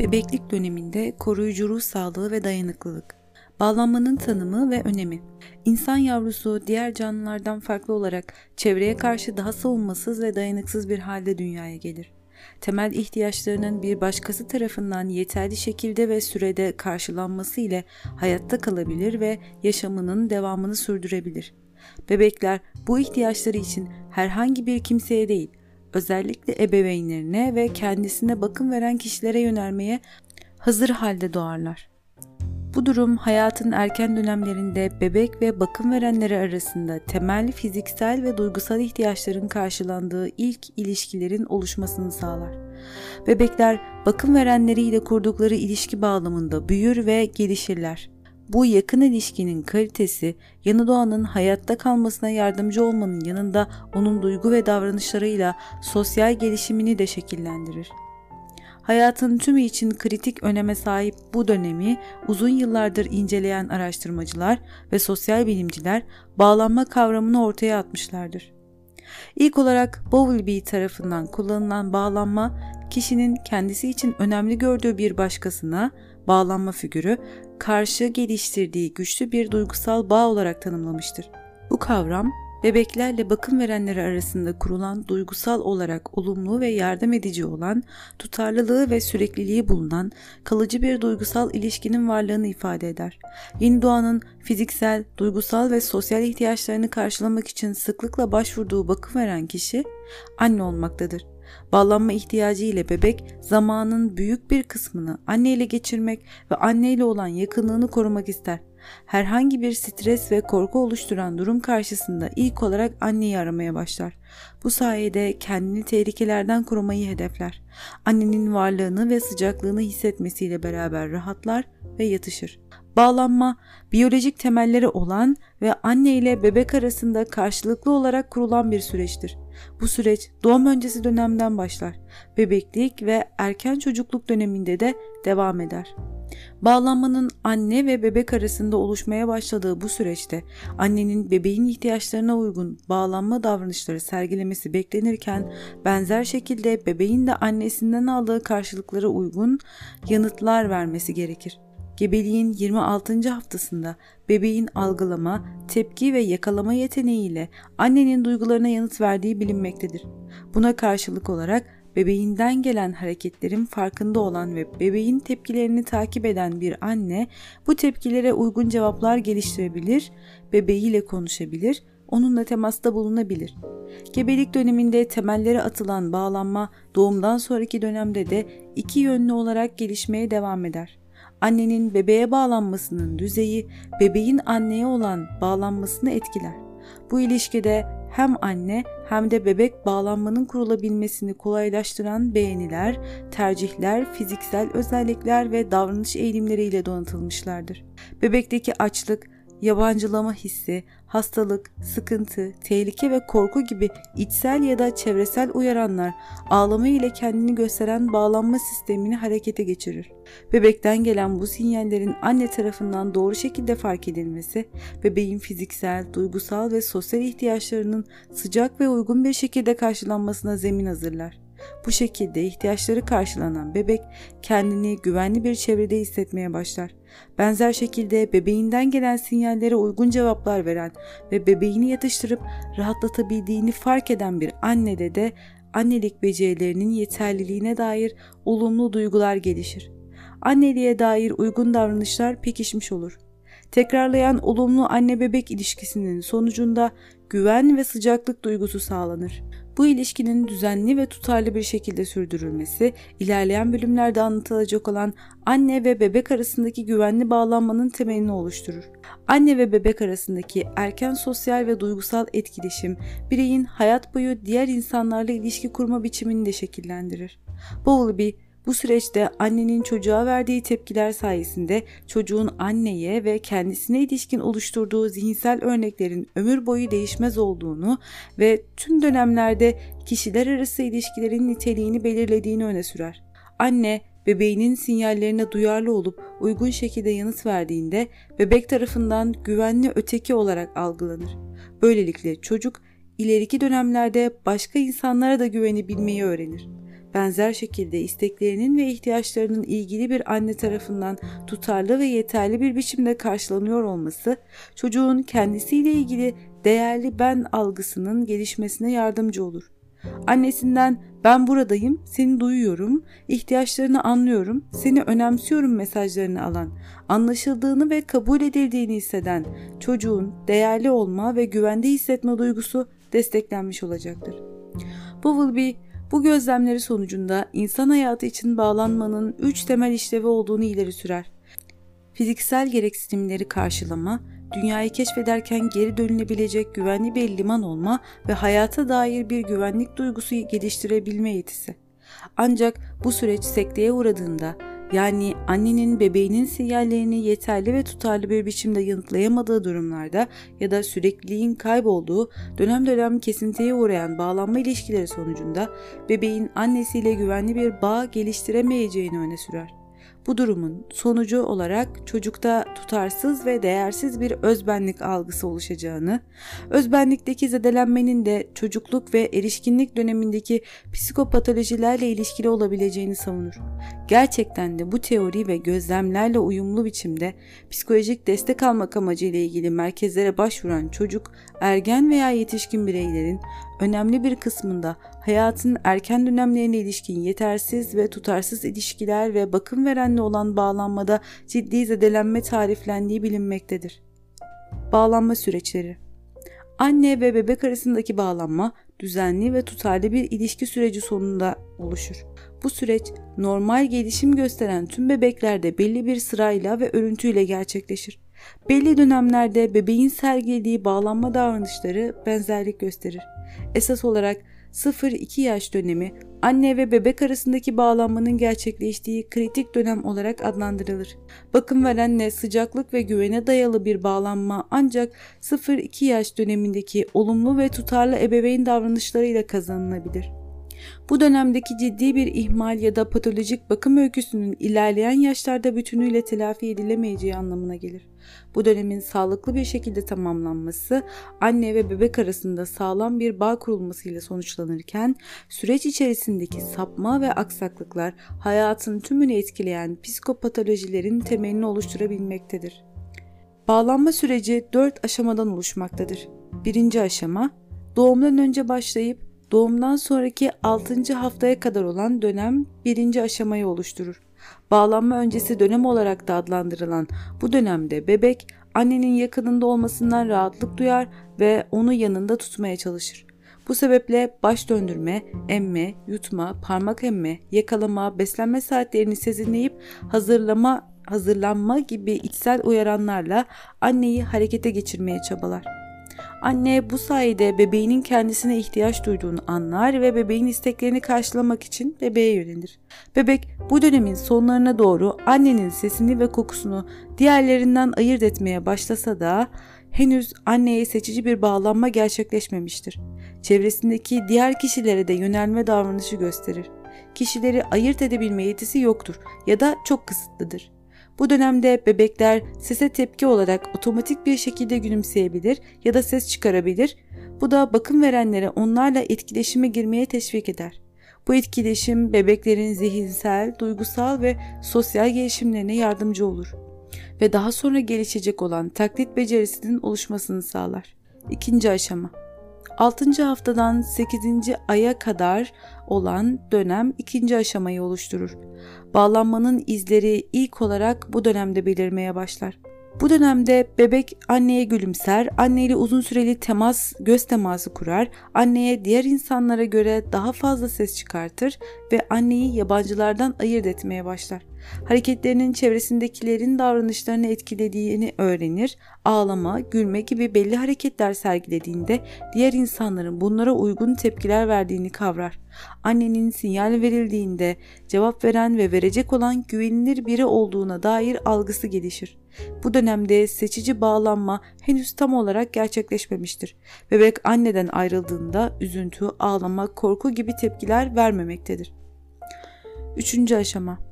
Bebeklik döneminde koruyucu ruh sağlığı ve dayanıklılık. Bağlanmanın tanımı ve önemi. İnsan yavrusu diğer canlılardan farklı olarak çevreye karşı daha savunmasız ve dayanıksız bir halde dünyaya gelir. Temel ihtiyaçlarının bir başkası tarafından yeterli şekilde ve sürede karşılanması ile hayatta kalabilir ve yaşamının devamını sürdürebilir. Bebekler bu ihtiyaçları için herhangi bir kimseye değil, özellikle ebeveynlerine ve kendisine bakım veren kişilere yönelmeye hazır halde doğarlar. Bu durum hayatın erken dönemlerinde bebek ve bakım verenleri arasında temel fiziksel ve duygusal ihtiyaçların karşılandığı ilk ilişkilerin oluşmasını sağlar. Bebekler bakım verenleriyle kurdukları ilişki bağlamında büyür ve gelişirler. Bu yakın ilişkinin kalitesi yanı doğanın hayatta kalmasına yardımcı olmanın yanında onun duygu ve davranışlarıyla sosyal gelişimini de şekillendirir. Hayatın tümü için kritik öneme sahip bu dönemi uzun yıllardır inceleyen araştırmacılar ve sosyal bilimciler bağlanma kavramını ortaya atmışlardır. İlk olarak Bowlby tarafından kullanılan bağlanma, kişinin kendisi için önemli gördüğü bir başkasına bağlanma figürü karşı geliştirdiği güçlü bir duygusal bağ olarak tanımlamıştır. Bu kavram bebeklerle bakım verenleri arasında kurulan duygusal olarak olumlu ve yardım edici olan, tutarlılığı ve sürekliliği bulunan kalıcı bir duygusal ilişkinin varlığını ifade eder. Yeni doğanın fiziksel, duygusal ve sosyal ihtiyaçlarını karşılamak için sıklıkla başvurduğu bakım veren kişi anne olmaktadır. Bağlanma ihtiyacı ile bebek zamanın büyük bir kısmını anneyle geçirmek ve anneyle olan yakınlığını korumak ister. Herhangi bir stres ve korku oluşturan durum karşısında ilk olarak anneyi aramaya başlar. Bu sayede kendini tehlikelerden korumayı hedefler. Annenin varlığını ve sıcaklığını hissetmesiyle beraber rahatlar ve yatışır. Bağlanma, biyolojik temelleri olan ve anne ile bebek arasında karşılıklı olarak kurulan bir süreçtir. Bu süreç doğum öncesi dönemden başlar. Bebeklik ve erken çocukluk döneminde de devam eder. Bağlanmanın anne ve bebek arasında oluşmaya başladığı bu süreçte annenin bebeğin ihtiyaçlarına uygun bağlanma davranışları sergilemesi beklenirken benzer şekilde bebeğin de annesinden aldığı karşılıklara uygun yanıtlar vermesi gerekir. Gebeliğin 26. haftasında bebeğin algılama, tepki ve yakalama yeteneğiyle annenin duygularına yanıt verdiği bilinmektedir. Buna karşılık olarak bebeğinden gelen hareketlerin farkında olan ve bebeğin tepkilerini takip eden bir anne bu tepkilere uygun cevaplar geliştirebilir, bebeğiyle konuşabilir, onunla temasta bulunabilir. Gebelik döneminde temelleri atılan bağlanma doğumdan sonraki dönemde de iki yönlü olarak gelişmeye devam eder annenin bebeğe bağlanmasının düzeyi bebeğin anneye olan bağlanmasını etkiler. Bu ilişkide hem anne hem de bebek bağlanmanın kurulabilmesini kolaylaştıran beğeniler, tercihler, fiziksel özellikler ve davranış eğilimleriyle donatılmışlardır. Bebekteki açlık, yabancılama hissi, hastalık, sıkıntı, tehlike ve korku gibi içsel ya da çevresel uyaranlar ağlama ile kendini gösteren bağlanma sistemini harekete geçirir. Bebekten gelen bu sinyallerin anne tarafından doğru şekilde fark edilmesi, bebeğin fiziksel, duygusal ve sosyal ihtiyaçlarının sıcak ve uygun bir şekilde karşılanmasına zemin hazırlar. Bu şekilde ihtiyaçları karşılanan bebek kendini güvenli bir çevrede hissetmeye başlar. Benzer şekilde bebeğinden gelen sinyallere uygun cevaplar veren ve bebeğini yatıştırıp rahatlatabildiğini fark eden bir annede de annelik becerilerinin yeterliliğine dair olumlu duygular gelişir. Anneliğe dair uygun davranışlar pekişmiş olur. Tekrarlayan olumlu anne bebek ilişkisinin sonucunda güven ve sıcaklık duygusu sağlanır. Bu ilişkinin düzenli ve tutarlı bir şekilde sürdürülmesi, ilerleyen bölümlerde anlatılacak olan anne ve bebek arasındaki güvenli bağlanmanın temelini oluşturur. Anne ve bebek arasındaki erken sosyal ve duygusal etkileşim, bireyin hayat boyu diğer insanlarla ilişki kurma biçimini de şekillendirir. Bowlby, bu süreçte annenin çocuğa verdiği tepkiler sayesinde çocuğun anneye ve kendisine ilişkin oluşturduğu zihinsel örneklerin ömür boyu değişmez olduğunu ve tüm dönemlerde kişiler arası ilişkilerin niteliğini belirlediğini öne sürer. Anne bebeğinin sinyallerine duyarlı olup uygun şekilde yanıt verdiğinde bebek tarafından güvenli öteki olarak algılanır. Böylelikle çocuk ileriki dönemlerde başka insanlara da güvenebilmeyi öğrenir. Benzer şekilde isteklerinin ve ihtiyaçlarının ilgili bir anne tarafından tutarlı ve yeterli bir biçimde karşılanıyor olması, çocuğun kendisiyle ilgili değerli ben algısının gelişmesine yardımcı olur. Annesinden ben buradayım, seni duyuyorum, ihtiyaçlarını anlıyorum, seni önemsiyorum mesajlarını alan, anlaşıldığını ve kabul edildiğini hisseden çocuğun değerli olma ve güvende hissetme duygusu desteklenmiş olacaktır. Bowlby bu gözlemleri sonucunda insan hayatı için bağlanmanın üç temel işlevi olduğunu ileri sürer. Fiziksel gereksinimleri karşılama, dünyayı keşfederken geri dönülebilecek güvenli bir liman olma ve hayata dair bir güvenlik duygusu geliştirebilme yetisi. Ancak bu süreç sekteye uğradığında yani annenin bebeğinin sinyallerini yeterli ve tutarlı bir biçimde yanıtlayamadığı durumlarda ya da sürekliliğin kaybolduğu dönem dönem kesintiye uğrayan bağlanma ilişkileri sonucunda bebeğin annesiyle güvenli bir bağ geliştiremeyeceğini öne sürer. Bu durumun sonucu olarak çocukta tutarsız ve değersiz bir özbenlik algısı oluşacağını, özbenlikteki zedelenmenin de çocukluk ve erişkinlik dönemindeki psikopatolojilerle ilişkili olabileceğini savunur. Gerçekten de bu teori ve gözlemlerle uyumlu biçimde psikolojik destek almak amacıyla ilgili merkezlere başvuran çocuk, ergen veya yetişkin bireylerin önemli bir kısmında hayatın erken dönemlerine ilişkin yetersiz ve tutarsız ilişkiler ve bakım verenle olan bağlanmada ciddi zedelenme tariflendiği bilinmektedir. Bağlanma süreçleri Anne ve bebek arasındaki bağlanma düzenli ve tutarlı bir ilişki süreci sonunda oluşur. Bu süreç normal gelişim gösteren tüm bebeklerde belli bir sırayla ve örüntüyle gerçekleşir. Belli dönemlerde bebeğin sergilediği bağlanma davranışları benzerlik gösterir. Esas olarak 0-2 yaş dönemi anne ve bebek arasındaki bağlanmanın gerçekleştiği kritik dönem olarak adlandırılır. Bakım verenle sıcaklık ve güvene dayalı bir bağlanma ancak 0-2 yaş dönemindeki olumlu ve tutarlı ebeveyn davranışlarıyla kazanılabilir. Bu dönemdeki ciddi bir ihmal ya da patolojik bakım öyküsünün ilerleyen yaşlarda bütünüyle telafi edilemeyeceği anlamına gelir. Bu dönemin sağlıklı bir şekilde tamamlanması anne ve bebek arasında sağlam bir bağ kurulmasıyla sonuçlanırken süreç içerisindeki sapma ve aksaklıklar hayatın tümünü etkileyen psikopatolojilerin temelini oluşturabilmektedir. Bağlanma süreci 4 aşamadan oluşmaktadır. Birinci aşama doğumdan önce başlayıp doğumdan sonraki 6. haftaya kadar olan dönem birinci aşamayı oluşturur. Bağlanma öncesi dönem olarak da adlandırılan bu dönemde bebek annenin yakınında olmasından rahatlık duyar ve onu yanında tutmaya çalışır. Bu sebeple baş döndürme, emme, yutma, parmak emme, yakalama, beslenme saatlerini sezinleyip hazırlama, hazırlanma gibi içsel uyaranlarla anneyi harekete geçirmeye çabalar. Anne bu sayede bebeğinin kendisine ihtiyaç duyduğunu anlar ve bebeğin isteklerini karşılamak için bebeğe yönelir. Bebek bu dönemin sonlarına doğru annenin sesini ve kokusunu diğerlerinden ayırt etmeye başlasa da henüz anneye seçici bir bağlanma gerçekleşmemiştir. Çevresindeki diğer kişilere de yönelme davranışı gösterir. Kişileri ayırt edebilme yetisi yoktur ya da çok kısıtlıdır. Bu dönemde bebekler sese tepki olarak otomatik bir şekilde gülümseyebilir ya da ses çıkarabilir. Bu da bakım verenlere onlarla etkileşime girmeye teşvik eder. Bu etkileşim bebeklerin zihinsel, duygusal ve sosyal gelişimlerine yardımcı olur ve daha sonra gelişecek olan taklit becerisinin oluşmasını sağlar. İkinci aşama 6. haftadan 8. aya kadar olan dönem ikinci aşamayı oluşturur. Bağlanmanın izleri ilk olarak bu dönemde belirmeye başlar. Bu dönemde bebek anneye gülümser, anneyle uzun süreli temas, göz teması kurar, anneye diğer insanlara göre daha fazla ses çıkartır ve anneyi yabancılardan ayırt etmeye başlar. Hareketlerinin çevresindekilerin davranışlarını etkilediğini öğrenir, ağlama, gülme gibi belli hareketler sergilediğinde diğer insanların bunlara uygun tepkiler verdiğini kavrar. Annenin sinyal verildiğinde cevap veren ve verecek olan güvenilir biri olduğuna dair algısı gelişir. Bu dönemde seçici bağlanma henüz tam olarak gerçekleşmemiştir. Bebek anneden ayrıldığında üzüntü, ağlama, korku gibi tepkiler vermemektedir. Üçüncü aşama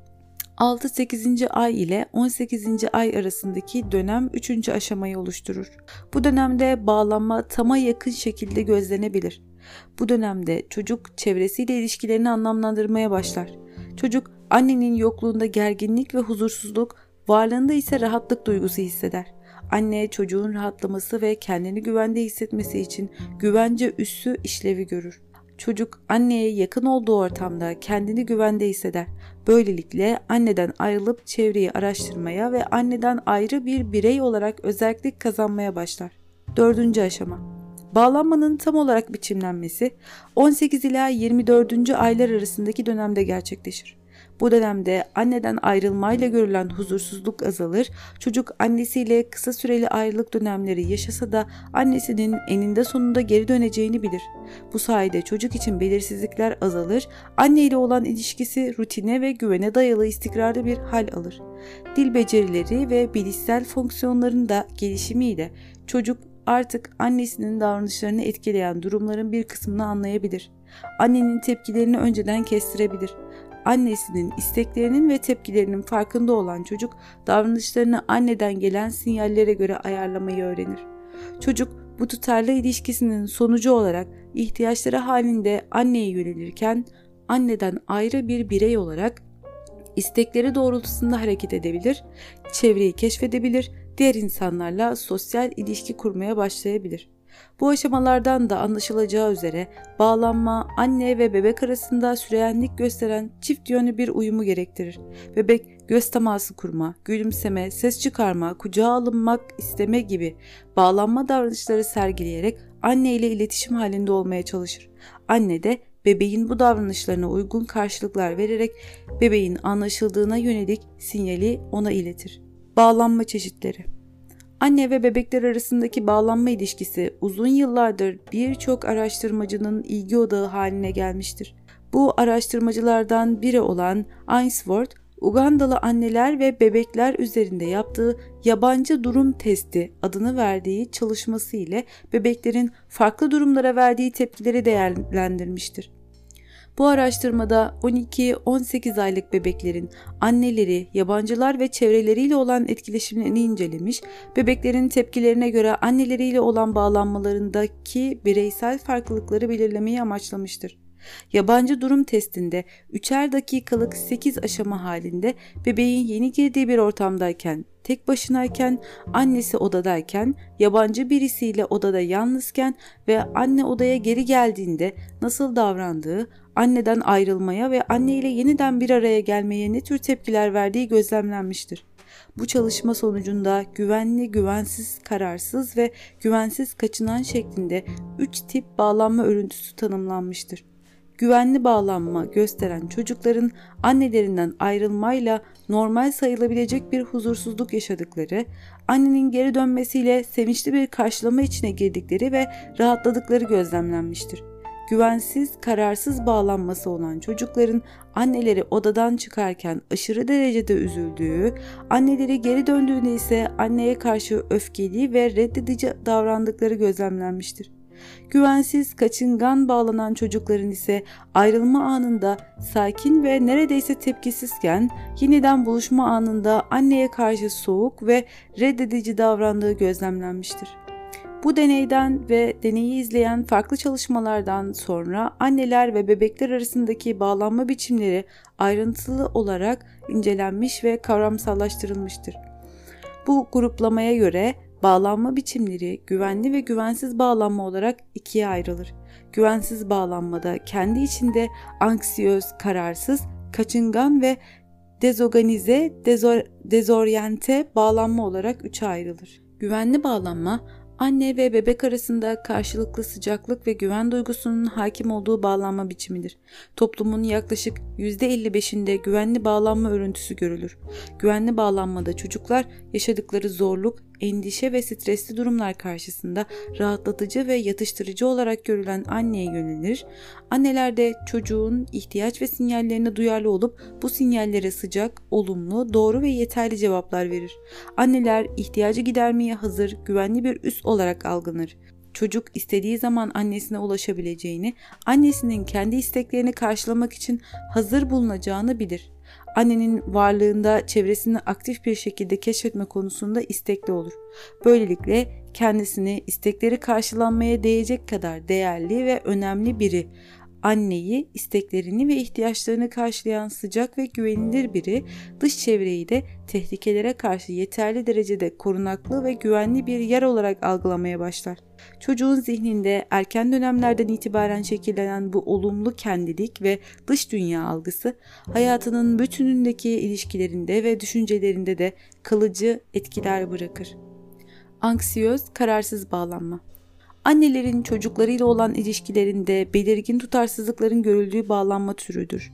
6-8. ay ile 18. ay arasındaki dönem 3. aşamayı oluşturur. Bu dönemde bağlanma tama yakın şekilde gözlenebilir. Bu dönemde çocuk çevresiyle ilişkilerini anlamlandırmaya başlar. Çocuk annenin yokluğunda gerginlik ve huzursuzluk, varlığında ise rahatlık duygusu hisseder. Anne çocuğun rahatlaması ve kendini güvende hissetmesi için güvence üssü işlevi görür. Çocuk anneye yakın olduğu ortamda kendini güvende hisseder. Böylelikle anneden ayrılıp çevreyi araştırmaya ve anneden ayrı bir birey olarak özellik kazanmaya başlar. Dördüncü aşama Bağlanmanın tam olarak biçimlenmesi 18 ila 24. aylar arasındaki dönemde gerçekleşir. Bu dönemde anneden ayrılmayla görülen huzursuzluk azalır, çocuk annesiyle kısa süreli ayrılık dönemleri yaşasa da annesinin eninde sonunda geri döneceğini bilir. Bu sayede çocuk için belirsizlikler azalır, anne ile olan ilişkisi rutine ve güvene dayalı istikrarlı bir hal alır. Dil becerileri ve bilişsel fonksiyonların da gelişimiyle çocuk artık annesinin davranışlarını etkileyen durumların bir kısmını anlayabilir. Annenin tepkilerini önceden kestirebilir annesinin isteklerinin ve tepkilerinin farkında olan çocuk davranışlarını anneden gelen sinyallere göre ayarlamayı öğrenir. Çocuk bu tutarlı ilişkisinin sonucu olarak ihtiyaçları halinde anneye yönelirken anneden ayrı bir birey olarak istekleri doğrultusunda hareket edebilir, çevreyi keşfedebilir, diğer insanlarla sosyal ilişki kurmaya başlayabilir. Bu aşamalardan da anlaşılacağı üzere bağlanma anne ve bebek arasında süreyenlik gösteren çift yönlü bir uyumu gerektirir. Bebek göz teması kurma, gülümseme, ses çıkarma, kucağa alınmak isteme gibi bağlanma davranışları sergileyerek anne ile iletişim halinde olmaya çalışır. Anne de bebeğin bu davranışlarına uygun karşılıklar vererek bebeğin anlaşıldığına yönelik sinyali ona iletir. Bağlanma çeşitleri Anne ve bebekler arasındaki bağlanma ilişkisi uzun yıllardır birçok araştırmacının ilgi odağı haline gelmiştir. Bu araştırmacılardan biri olan Ainsworth, Ugandalı anneler ve bebekler üzerinde yaptığı yabancı durum testi adını verdiği çalışması ile bebeklerin farklı durumlara verdiği tepkileri değerlendirmiştir. Bu araştırmada 12-18 aylık bebeklerin anneleri, yabancılar ve çevreleriyle olan etkileşimini incelemiş, bebeklerin tepkilerine göre anneleriyle olan bağlanmalarındaki bireysel farklılıkları belirlemeyi amaçlamıştır. Yabancı durum testinde 3'er dakikalık 8 aşama halinde bebeğin yeni girdiği bir ortamdayken, tek başınayken, annesi odadayken, yabancı birisiyle odada yalnızken ve anne odaya geri geldiğinde nasıl davrandığı, anneden ayrılmaya ve anne ile yeniden bir araya gelmeye ne tür tepkiler verdiği gözlemlenmiştir. Bu çalışma sonucunda güvenli, güvensiz, kararsız ve güvensiz kaçınan şeklinde 3 tip bağlanma örüntüsü tanımlanmıştır güvenli bağlanma gösteren çocukların annelerinden ayrılmayla normal sayılabilecek bir huzursuzluk yaşadıkları, annenin geri dönmesiyle sevinçli bir karşılama içine girdikleri ve rahatladıkları gözlemlenmiştir. Güvensiz, kararsız bağlanması olan çocukların anneleri odadan çıkarken aşırı derecede üzüldüğü, anneleri geri döndüğünde ise anneye karşı öfkeli ve reddedici davrandıkları gözlemlenmiştir. Güvensiz, kaçıngan bağlanan çocukların ise ayrılma anında sakin ve neredeyse tepkisizken yeniden buluşma anında anneye karşı soğuk ve reddedici davrandığı gözlemlenmiştir. Bu deneyden ve deneyi izleyen farklı çalışmalardan sonra anneler ve bebekler arasındaki bağlanma biçimleri ayrıntılı olarak incelenmiş ve kavramsallaştırılmıştır. Bu gruplamaya göre Bağlanma biçimleri güvenli ve güvensiz bağlanma olarak ikiye ayrılır. Güvensiz bağlanmada kendi içinde anksiyöz, kararsız, kaçıngan ve dezorganize, dezor, dezoryente bağlanma olarak üçe ayrılır. Güvenli bağlanma anne ve bebek arasında karşılıklı sıcaklık ve güven duygusunun hakim olduğu bağlanma biçimidir. Toplumun yaklaşık %55'inde güvenli bağlanma örüntüsü görülür. Güvenli bağlanmada çocuklar yaşadıkları zorluk, endişe ve stresli durumlar karşısında rahatlatıcı ve yatıştırıcı olarak görülen anneye yönelir. Anneler de çocuğun ihtiyaç ve sinyallerine duyarlı olup bu sinyallere sıcak, olumlu, doğru ve yeterli cevaplar verir. Anneler ihtiyacı gidermeye hazır, güvenli bir üs olarak algılanır. Çocuk istediği zaman annesine ulaşabileceğini, annesinin kendi isteklerini karşılamak için hazır bulunacağını bilir. Annenin varlığında çevresini aktif bir şekilde keşfetme konusunda istekli olur. Böylelikle kendisini istekleri karşılanmaya değecek kadar değerli ve önemli biri anneyi, isteklerini ve ihtiyaçlarını karşılayan sıcak ve güvenilir biri, dış çevreyi de tehlikelere karşı yeterli derecede korunaklı ve güvenli bir yer olarak algılamaya başlar. Çocuğun zihninde erken dönemlerden itibaren şekillenen bu olumlu kendilik ve dış dünya algısı hayatının bütünündeki ilişkilerinde ve düşüncelerinde de kalıcı etkiler bırakır. Anksiyöz, kararsız bağlanma annelerin çocuklarıyla olan ilişkilerinde belirgin tutarsızlıkların görüldüğü bağlanma türüdür.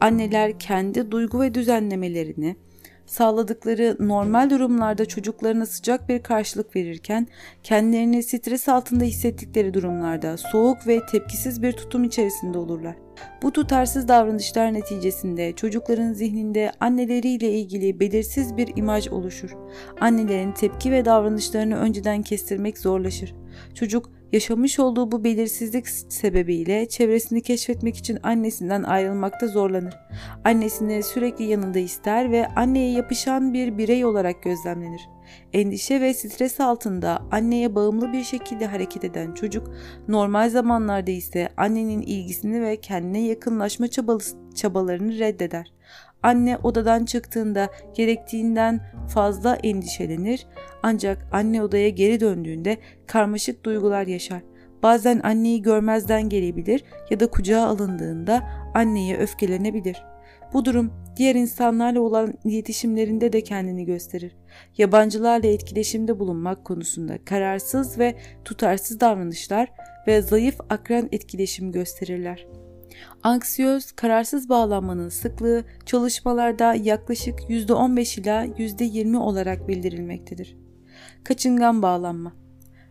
Anneler kendi duygu ve düzenlemelerini sağladıkları normal durumlarda çocuklarına sıcak bir karşılık verirken kendilerini stres altında hissettikleri durumlarda soğuk ve tepkisiz bir tutum içerisinde olurlar. Bu tutarsız davranışlar neticesinde çocukların zihninde anneleriyle ilgili belirsiz bir imaj oluşur. Annelerin tepki ve davranışlarını önceden kestirmek zorlaşır. Çocuk yaşamış olduğu bu belirsizlik sebebiyle çevresini keşfetmek için annesinden ayrılmakta zorlanır. Annesini sürekli yanında ister ve anneye yapışan bir birey olarak gözlemlenir. Endişe ve stres altında anneye bağımlı bir şekilde hareket eden çocuk normal zamanlarda ise annenin ilgisini ve kendine yakınlaşma çabalarını reddeder. Anne odadan çıktığında gerektiğinden fazla endişelenir ancak anne odaya geri döndüğünde karmaşık duygular yaşar. Bazen anneyi görmezden gelebilir ya da kucağa alındığında anneye öfkelenebilir. Bu durum diğer insanlarla olan iletişimlerinde de kendini gösterir. Yabancılarla etkileşimde bulunmak konusunda kararsız ve tutarsız davranışlar ve zayıf akran etkileşim gösterirler. Anksiyöz, kararsız bağlanmanın sıklığı çalışmalarda yaklaşık %15 ila %20 olarak bildirilmektedir. Kaçıngan bağlanma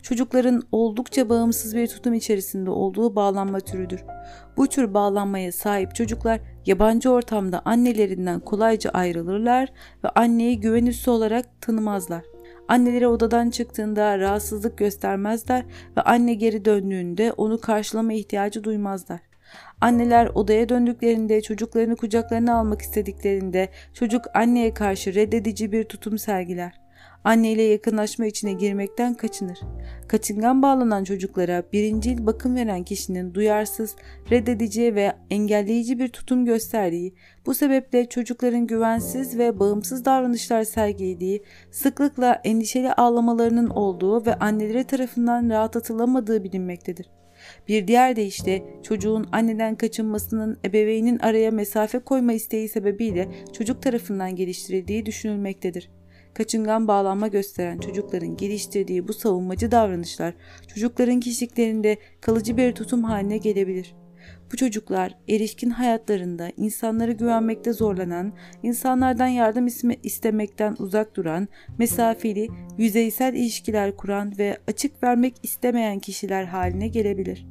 Çocukların oldukça bağımsız bir tutum içerisinde olduğu bağlanma türüdür. Bu tür bağlanmaya sahip çocuklar yabancı ortamda annelerinden kolayca ayrılırlar ve anneyi güven üssü olarak tanımazlar. Anneleri odadan çıktığında rahatsızlık göstermezler ve anne geri döndüğünde onu karşılama ihtiyacı duymazlar. Anneler odaya döndüklerinde çocuklarını kucaklarına almak istediklerinde çocuk anneye karşı reddedici bir tutum sergiler. Anne ile yakınlaşma içine girmekten kaçınır. Kaçıngan bağlanan çocuklara birincil bakım veren kişinin duyarsız, reddedici ve engelleyici bir tutum gösterdiği, bu sebeple çocukların güvensiz ve bağımsız davranışlar sergilediği, sıklıkla endişeli ağlamalarının olduğu ve anneleri tarafından rahatlatılamadığı bilinmektedir. Bir diğer deyişle çocuğun anneden kaçınmasının ebeveynin araya mesafe koyma isteği sebebiyle çocuk tarafından geliştirildiği düşünülmektedir. Kaçıngan bağlanma gösteren çocukların geliştirdiği bu savunmacı davranışlar çocukların kişiliklerinde kalıcı bir tutum haline gelebilir. Bu çocuklar erişkin hayatlarında insanlara güvenmekte zorlanan, insanlardan yardım istemekten uzak duran, mesafeli, yüzeysel ilişkiler kuran ve açık vermek istemeyen kişiler haline gelebilir.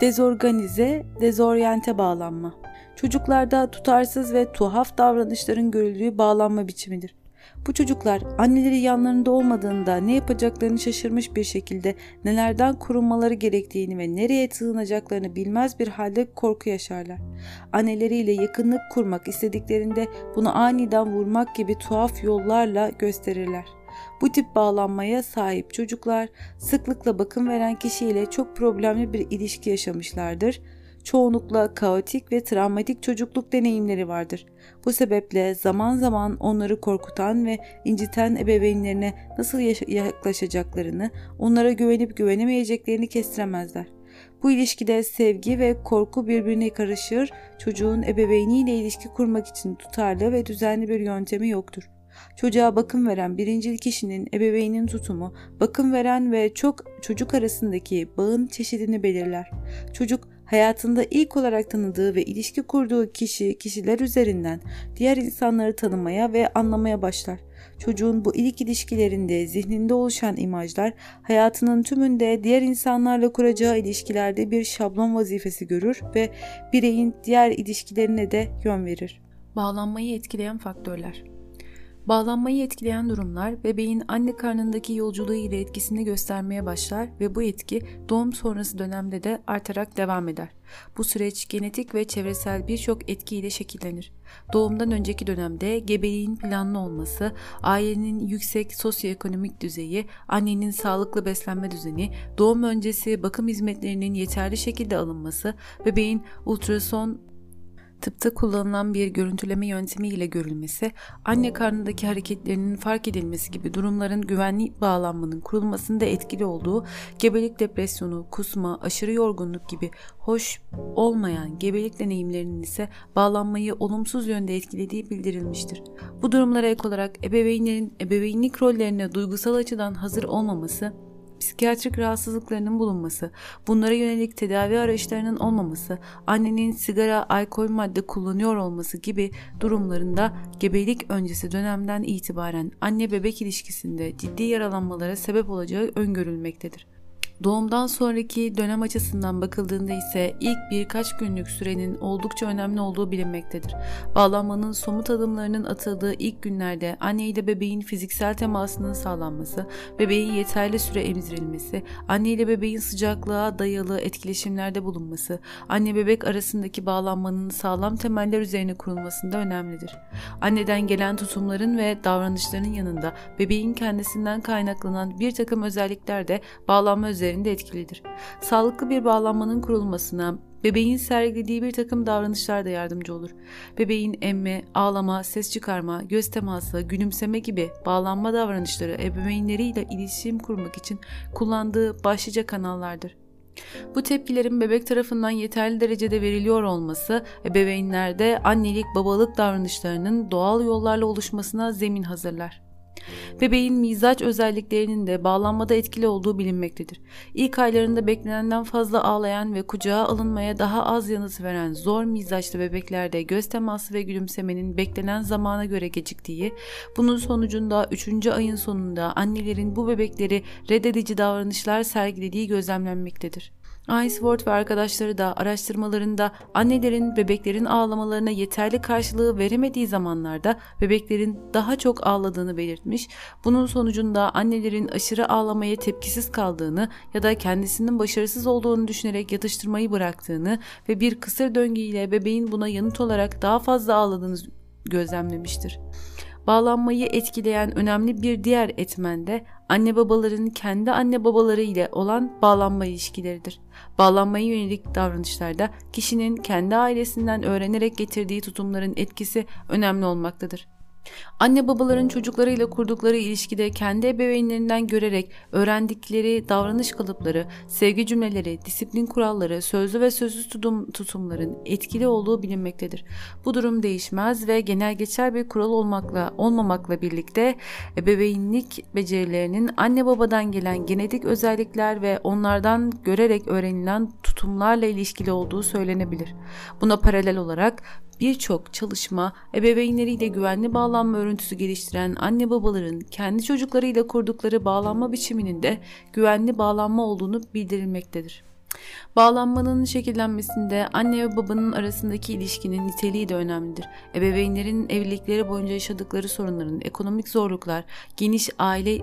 Dezorganize, dezoryante bağlanma. Çocuklarda tutarsız ve tuhaf davranışların görüldüğü bağlanma biçimidir. Bu çocuklar anneleri yanlarında olmadığında ne yapacaklarını şaşırmış bir şekilde nelerden korunmaları gerektiğini ve nereye sığınacaklarını bilmez bir halde korku yaşarlar. Anneleriyle yakınlık kurmak istediklerinde bunu aniden vurmak gibi tuhaf yollarla gösterirler. Bu tip bağlanmaya sahip çocuklar sıklıkla bakım veren kişiyle çok problemli bir ilişki yaşamışlardır çoğunlukla kaotik ve travmatik çocukluk deneyimleri vardır. Bu sebeple zaman zaman onları korkutan ve inciten ebeveynlerine nasıl yaklaşacaklarını, onlara güvenip güvenemeyeceklerini kestiremezler. Bu ilişkide sevgi ve korku birbirine karışır, çocuğun ebeveyniyle ilişki kurmak için tutarlı ve düzenli bir yöntemi yoktur. Çocuğa bakım veren birincil kişinin ebeveynin tutumu, bakım veren ve çok çocuk arasındaki bağın çeşidini belirler. Çocuk hayatında ilk olarak tanıdığı ve ilişki kurduğu kişi, kişiler üzerinden diğer insanları tanımaya ve anlamaya başlar. Çocuğun bu ilk ilişkilerinde zihninde oluşan imajlar hayatının tümünde diğer insanlarla kuracağı ilişkilerde bir şablon vazifesi görür ve bireyin diğer ilişkilerine de yön verir. Bağlanmayı etkileyen faktörler Bağlanmayı etkileyen durumlar bebeğin anne karnındaki yolculuğu ile etkisini göstermeye başlar ve bu etki doğum sonrası dönemde de artarak devam eder. Bu süreç genetik ve çevresel birçok etkiyle şekillenir. Doğumdan önceki dönemde gebeliğin planlı olması, ailenin yüksek sosyoekonomik düzeyi, annenin sağlıklı beslenme düzeni, doğum öncesi bakım hizmetlerinin yeterli şekilde alınması, bebeğin ultrason tıpta kullanılan bir görüntüleme yöntemi ile görülmesi, anne karnındaki hareketlerinin fark edilmesi gibi durumların güvenli bağlanmanın kurulmasında etkili olduğu, gebelik depresyonu, kusma, aşırı yorgunluk gibi hoş olmayan gebelik deneyimlerinin ise bağlanmayı olumsuz yönde etkilediği bildirilmiştir. Bu durumlara ek olarak ebeveynlerin ebeveynlik rollerine duygusal açıdan hazır olmaması, psikiyatrik rahatsızlıklarının bulunması, bunlara yönelik tedavi araçlarının olmaması, annenin sigara, alkol madde kullanıyor olması gibi durumlarında gebelik öncesi dönemden itibaren anne bebek ilişkisinde ciddi yaralanmalara sebep olacağı öngörülmektedir. Doğumdan sonraki dönem açısından bakıldığında ise ilk birkaç günlük sürenin oldukça önemli olduğu bilinmektedir. Bağlanmanın somut adımlarının atıldığı ilk günlerde anne ile bebeğin fiziksel temasının sağlanması, bebeğin yeterli süre emzirilmesi, anne ile bebeğin sıcaklığa dayalı etkileşimlerde bulunması, anne bebek arasındaki bağlanmanın sağlam temeller üzerine kurulmasında önemlidir. Anneden gelen tutumların ve davranışların yanında bebeğin kendisinden kaynaklanan bir takım özellikler de bağlanma üzerine üzerinde etkilidir. Sağlıklı bir bağlanmanın kurulmasına bebeğin sergilediği bir takım davranışlar da yardımcı olur. Bebeğin emme, ağlama, ses çıkarma, göz teması, gülümseme gibi bağlanma davranışları ebeveynleriyle iletişim kurmak için kullandığı başlıca kanallardır. Bu tepkilerin bebek tarafından yeterli derecede veriliyor olması ebeveynlerde annelik babalık davranışlarının doğal yollarla oluşmasına zemin hazırlar. Bebeğin mizaç özelliklerinin de bağlanmada etkili olduğu bilinmektedir. İlk aylarında beklenenden fazla ağlayan ve kucağa alınmaya daha az yanıt veren zor mizaçlı bebeklerde göz teması ve gülümsemenin beklenen zamana göre geciktiği, bunun sonucunda 3. ayın sonunda annelerin bu bebekleri reddedici davranışlar sergilediği gözlemlenmektedir. Ainsworth ve arkadaşları da araştırmalarında annelerin bebeklerin ağlamalarına yeterli karşılığı veremediği zamanlarda bebeklerin daha çok ağladığını belirtmiş, bunun sonucunda annelerin aşırı ağlamaya tepkisiz kaldığını ya da kendisinin başarısız olduğunu düşünerek yatıştırmayı bıraktığını ve bir kısır döngüyle bebeğin buna yanıt olarak daha fazla ağladığını gözlemlemiştir. Bağlanmayı etkileyen önemli bir diğer etmen de anne babaların kendi anne babaları ile olan bağlanma ilişkileridir. Bağlanmaya yönelik davranışlarda kişinin kendi ailesinden öğrenerek getirdiği tutumların etkisi önemli olmaktadır. Anne babaların çocuklarıyla kurdukları ilişkide kendi ebeveynlerinden görerek öğrendikleri davranış kalıpları, sevgi cümleleri, disiplin kuralları, sözlü ve sözsüz tutum, tutumların etkili olduğu bilinmektedir. Bu durum değişmez ve genel geçer bir kural olmakla olmamakla birlikte ebeveynlik becerilerinin anne babadan gelen genetik özellikler ve onlardan görerek öğrenilen tutumlarla ilişkili olduğu söylenebilir. Buna paralel olarak birçok çalışma ebeveynleriyle güvenli bağlanma örüntüsü geliştiren anne babaların kendi çocuklarıyla kurdukları bağlanma biçiminin de güvenli bağlanma olduğunu bildirilmektedir. Bağlanmanın şekillenmesinde anne ve babanın arasındaki ilişkinin niteliği de önemlidir. Ebeveynlerin evlilikleri boyunca yaşadıkları sorunların, ekonomik zorluklar, geniş aile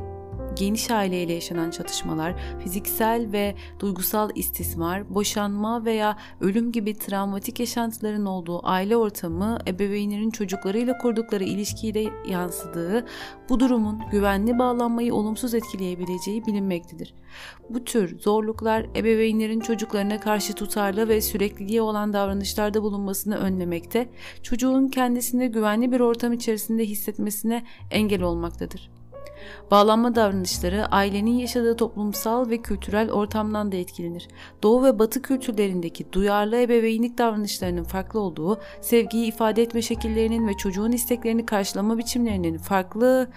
geniş aileyle yaşanan çatışmalar, fiziksel ve duygusal istismar, boşanma veya ölüm gibi travmatik yaşantıların olduğu aile ortamı ebeveynlerin çocuklarıyla kurdukları ilişkiyi yansıdığı bu durumun güvenli bağlanmayı olumsuz etkileyebileceği bilinmektedir. Bu tür zorluklar ebeveynlerin çocuklarına karşı tutarlı ve sürekliliği olan davranışlarda bulunmasını önlemekte, çocuğun kendisini güvenli bir ortam içerisinde hissetmesine engel olmaktadır. Bağlanma davranışları ailenin yaşadığı toplumsal ve kültürel ortamdan da etkilenir. Doğu ve batı kültürlerindeki duyarlı ebeveynlik davranışlarının farklı olduğu, sevgiyi ifade etme şekillerinin ve çocuğun isteklerini karşılama biçimlerinin farklı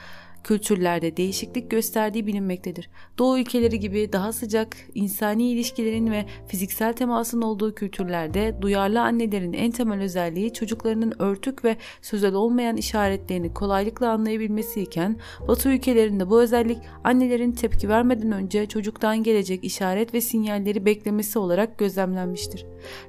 kültürlerde değişiklik gösterdiği bilinmektedir. Doğu ülkeleri gibi daha sıcak insani ilişkilerin ve fiziksel temasın olduğu kültürlerde duyarlı annelerin en temel özelliği çocuklarının örtük ve sözel olmayan işaretlerini kolaylıkla anlayabilmesi iken Batı ülkelerinde bu özellik annelerin tepki vermeden önce çocuktan gelecek işaret ve sinyalleri beklemesi olarak gözlemlenmiştir.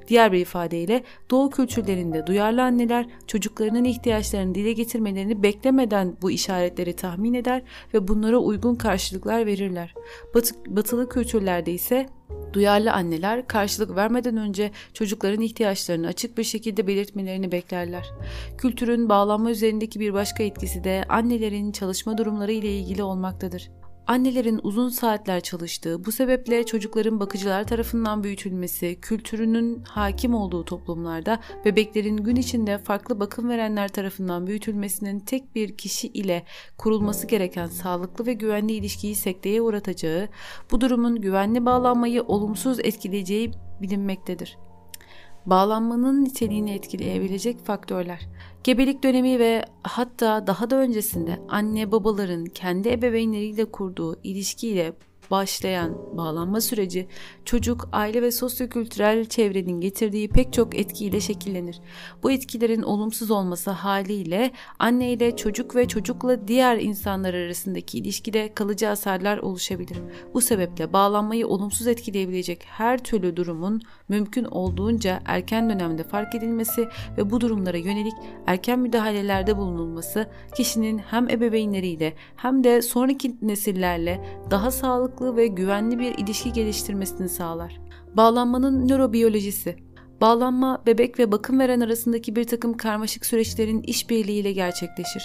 Diğer bir ifadeyle Doğu kültürlerinde duyarlı anneler çocuklarının ihtiyaçlarını dile getirmelerini beklemeden bu işaretleri tahmin eder ve bunlara uygun karşılıklar verirler. Batı, batılı kültürlerde ise Duyarlı anneler karşılık vermeden önce çocukların ihtiyaçlarını açık bir şekilde belirtmelerini beklerler. Kültürün bağlanma üzerindeki bir başka etkisi de annelerin çalışma durumları ile ilgili olmaktadır. Annelerin uzun saatler çalıştığı, bu sebeple çocukların bakıcılar tarafından büyütülmesi, kültürünün hakim olduğu toplumlarda bebeklerin gün içinde farklı bakım verenler tarafından büyütülmesinin tek bir kişi ile kurulması gereken sağlıklı ve güvenli ilişkiyi sekteye uğratacağı, bu durumun güvenli bağlanmayı olumsuz etkileyeceği bilinmektedir bağlanmanın niteliğini etkileyebilecek faktörler. Gebelik dönemi ve hatta daha da öncesinde anne babaların kendi ebeveynleriyle kurduğu ilişkiyle başlayan bağlanma süreci çocuk, aile ve sosyokültürel çevrenin getirdiği pek çok etkiyle şekillenir. Bu etkilerin olumsuz olması haliyle anne ile çocuk ve çocukla diğer insanlar arasındaki ilişkide kalıcı hasarlar oluşabilir. Bu sebeple bağlanmayı olumsuz etkileyebilecek her türlü durumun mümkün olduğunca erken dönemde fark edilmesi ve bu durumlara yönelik erken müdahalelerde bulunulması kişinin hem ebeveynleriyle hem de sonraki nesillerle daha sağlıklı ve güvenli bir ilişki geliştirmesini sağlar. Bağlanmanın nörobiyolojisi Bağlanma, bebek ve bakım veren arasındaki bir takım karmaşık süreçlerin işbirliğiyle gerçekleşir.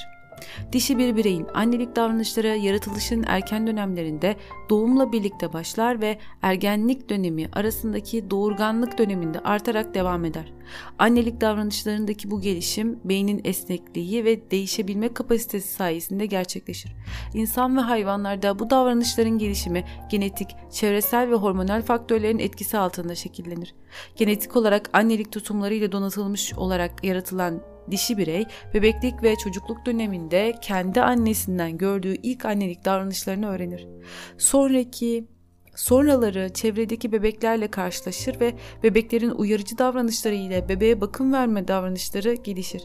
Dişi bir bireyin annelik davranışları yaratılışın erken dönemlerinde doğumla birlikte başlar ve ergenlik dönemi arasındaki doğurganlık döneminde artarak devam eder. Annelik davranışlarındaki bu gelişim beynin esnekliği ve değişebilme kapasitesi sayesinde gerçekleşir. İnsan ve hayvanlarda bu davranışların gelişimi genetik, çevresel ve hormonal faktörlerin etkisi altında şekillenir. Genetik olarak annelik tutumlarıyla donatılmış olarak yaratılan dişi birey bebeklik ve çocukluk döneminde kendi annesinden gördüğü ilk annelik davranışlarını öğrenir. Sonraki Sonraları çevredeki bebeklerle karşılaşır ve bebeklerin uyarıcı davranışları ile bebeğe bakım verme davranışları gelişir.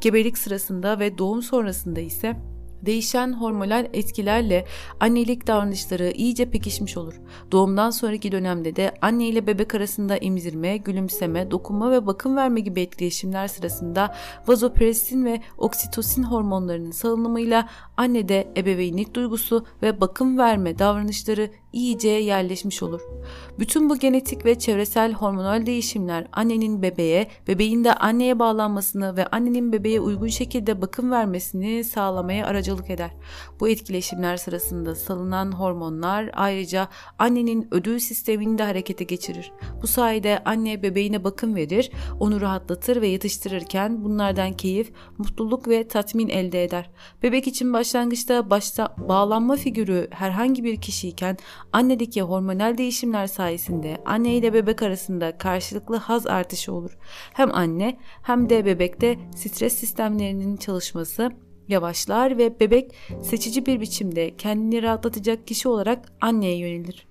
Gebelik sırasında ve doğum sonrasında ise Değişen hormonal etkilerle annelik davranışları iyice pekişmiş olur. Doğumdan sonraki dönemde de anne ile bebek arasında emzirme, gülümseme, dokunma ve bakım verme gibi etkileşimler sırasında vazopressin ve oksitosin hormonlarının salınımıyla annede ebeveynlik duygusu ve bakım verme davranışları iyice yerleşmiş olur. Bütün bu genetik ve çevresel hormonal değişimler annenin bebeğe, bebeğin de anneye bağlanmasını ve annenin bebeğe uygun şekilde bakım vermesini sağlamaya aracılık eder. Bu etkileşimler sırasında salınan hormonlar ayrıca annenin ödül sistemini de harekete geçirir. Bu sayede anne bebeğine bakım verir, onu rahatlatır ve yatıştırırken bunlardan keyif, mutluluk ve tatmin elde eder. Bebek için başlangıçta başta bağlanma figürü herhangi bir kişiyken Annedeki hormonal değişimler sayesinde anne ile bebek arasında karşılıklı haz artışı olur. Hem anne hem de bebekte stres sistemlerinin çalışması yavaşlar ve bebek seçici bir biçimde kendini rahatlatacak kişi olarak anneye yönelir.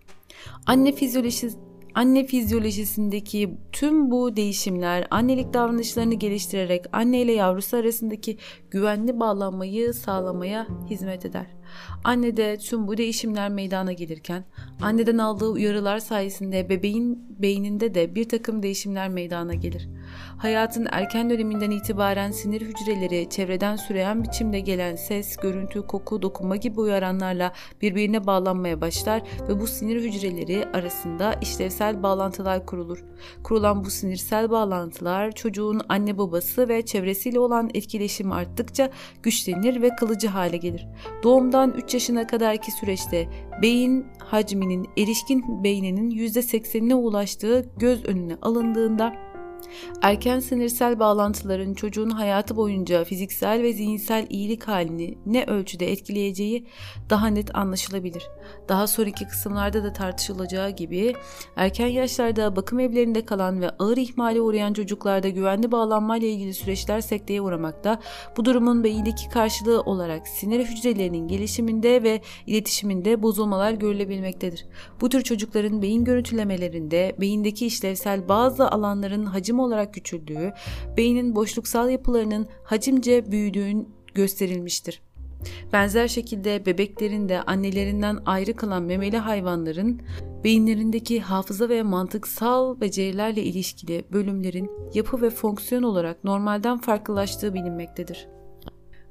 Anne fizyolojisi Anne fizyolojisindeki tüm bu değişimler annelik davranışlarını geliştirerek anne ile yavrusu arasındaki güvenli bağlanmayı sağlamaya hizmet eder. Annede tüm bu değişimler meydana gelirken anneden aldığı uyarılar sayesinde bebeğin beyninde de bir takım değişimler meydana gelir. Hayatın erken döneminden itibaren sinir hücreleri çevreden süreyen biçimde gelen ses, görüntü, koku, dokunma gibi uyaranlarla birbirine bağlanmaya başlar ve bu sinir hücreleri arasında işlevsel bağlantılar kurulur. Kurulan bu sinirsel bağlantılar çocuğun anne babası ve çevresiyle olan etkileşimi arttıkça güçlenir ve kalıcı hale gelir. Doğumdan 3 yaşına kadarki süreçte beyin hacminin erişkin beyninin %80'ine ulaştığı göz önüne alındığında Erken sinirsel bağlantıların çocuğun hayatı boyunca fiziksel ve zihinsel iyilik halini ne ölçüde etkileyeceği daha net anlaşılabilir. Daha sonraki kısımlarda da tartışılacağı gibi erken yaşlarda bakım evlerinde kalan ve ağır ihmale uğrayan çocuklarda güvenli bağlanma ile ilgili süreçler sekteye uğramakta. Bu durumun beyindeki karşılığı olarak sinir hücrelerinin gelişiminde ve iletişiminde bozulmalar görülebilmektedir. Bu tür çocukların beyin görüntülemelerinde beyindeki işlevsel bazı alanların hacim olarak küçüldüğü, beynin boşluksal yapılarının hacimce büyüdüğün gösterilmiştir. Benzer şekilde bebeklerin de annelerinden ayrı kalan memeli hayvanların beyinlerindeki hafıza ve mantıksal becerilerle ilişkili bölümlerin yapı ve fonksiyon olarak normalden farklılaştığı bilinmektedir.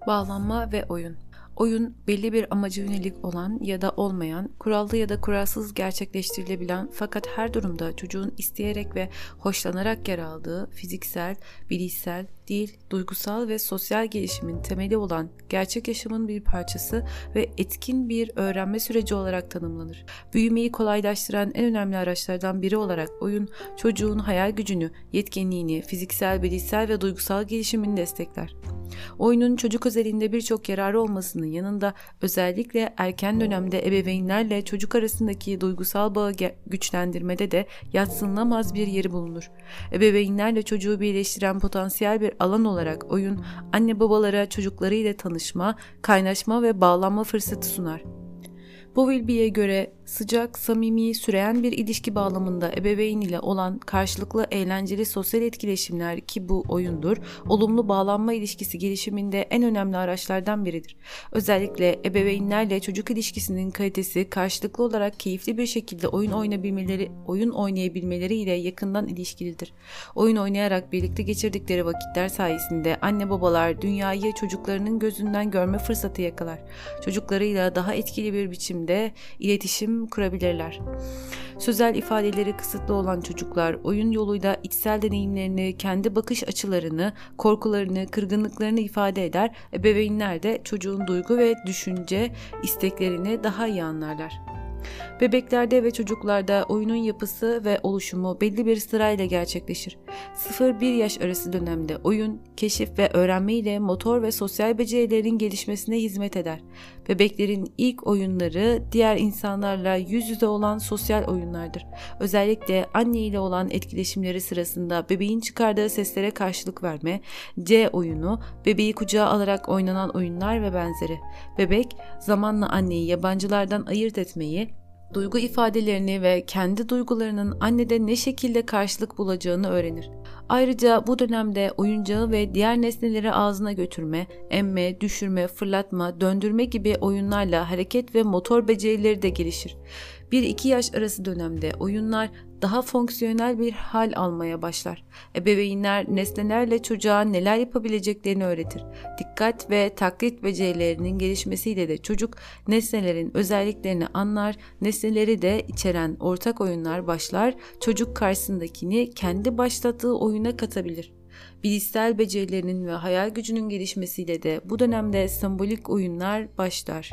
Bağlanma ve oyun Oyun belli bir amaca yönelik olan ya da olmayan, kurallı ya da kuralsız gerçekleştirilebilen fakat her durumda çocuğun isteyerek ve hoşlanarak yer aldığı fiziksel, bilişsel, dil, duygusal ve sosyal gelişimin temeli olan gerçek yaşamın bir parçası ve etkin bir öğrenme süreci olarak tanımlanır. Büyümeyi kolaylaştıran en önemli araçlardan biri olarak oyun çocuğun hayal gücünü, yetkinliğini, fiziksel, bilişsel ve duygusal gelişimini destekler. Oyunun çocuk özelinde birçok yararı olmasının yanında özellikle erken dönemde ebeveynlerle çocuk arasındaki duygusal bağı güçlendirmede de yatsınamaz bir yeri bulunur. Ebeveynlerle çocuğu birleştiren potansiyel bir alan olarak oyun anne babalara çocuklarıyla tanışma, kaynaşma ve bağlanma fırsatı sunar. Bowlby'ye göre sıcak, samimi, süreyen bir ilişki bağlamında ebeveyn ile olan karşılıklı eğlenceli sosyal etkileşimler ki bu oyundur, olumlu bağlanma ilişkisi gelişiminde en önemli araçlardan biridir. Özellikle ebeveynlerle çocuk ilişkisinin kalitesi karşılıklı olarak keyifli bir şekilde oyun oynayabilmeleri, oyun oynayabilmeleri ile yakından ilişkilidir. Oyun oynayarak birlikte geçirdikleri vakitler sayesinde anne babalar dünyayı çocuklarının gözünden görme fırsatı yakalar. Çocuklarıyla daha etkili bir biçimde iletişim iletişim kurabilirler. Sözel ifadeleri kısıtlı olan çocuklar oyun yoluyla içsel deneyimlerini, kendi bakış açılarını, korkularını, kırgınlıklarını ifade eder. Ebeveynler de çocuğun duygu ve düşünce isteklerini daha iyi anlarlar. Bebeklerde ve çocuklarda oyunun yapısı ve oluşumu belli bir sırayla gerçekleşir. 0-1 yaş arası dönemde oyun, keşif ve öğrenme ile motor ve sosyal becerilerin gelişmesine hizmet eder. Bebeklerin ilk oyunları diğer insanlarla yüz yüze olan sosyal oyunlardır. Özellikle anne ile olan etkileşimleri sırasında bebeğin çıkardığı seslere karşılık verme, C oyunu, bebeği kucağa alarak oynanan oyunlar ve benzeri. Bebek zamanla anneyi yabancılardan ayırt etmeyi, duygu ifadelerini ve kendi duygularının annede ne şekilde karşılık bulacağını öğrenir. Ayrıca bu dönemde oyuncağı ve diğer nesneleri ağzına götürme, emme, düşürme, fırlatma, döndürme gibi oyunlarla hareket ve motor becerileri de gelişir. 1-2 yaş arası dönemde oyunlar daha fonksiyonel bir hal almaya başlar. Ebeveynler nesnelerle çocuğa neler yapabileceklerini öğretir. Dikkat ve taklit becerilerinin gelişmesiyle de çocuk nesnelerin özelliklerini anlar, nesneleri de içeren ortak oyunlar başlar, çocuk karşısındakini kendi başlattığı oyuna katabilir. Bilişsel becerilerinin ve hayal gücünün gelişmesiyle de bu dönemde sembolik oyunlar başlar.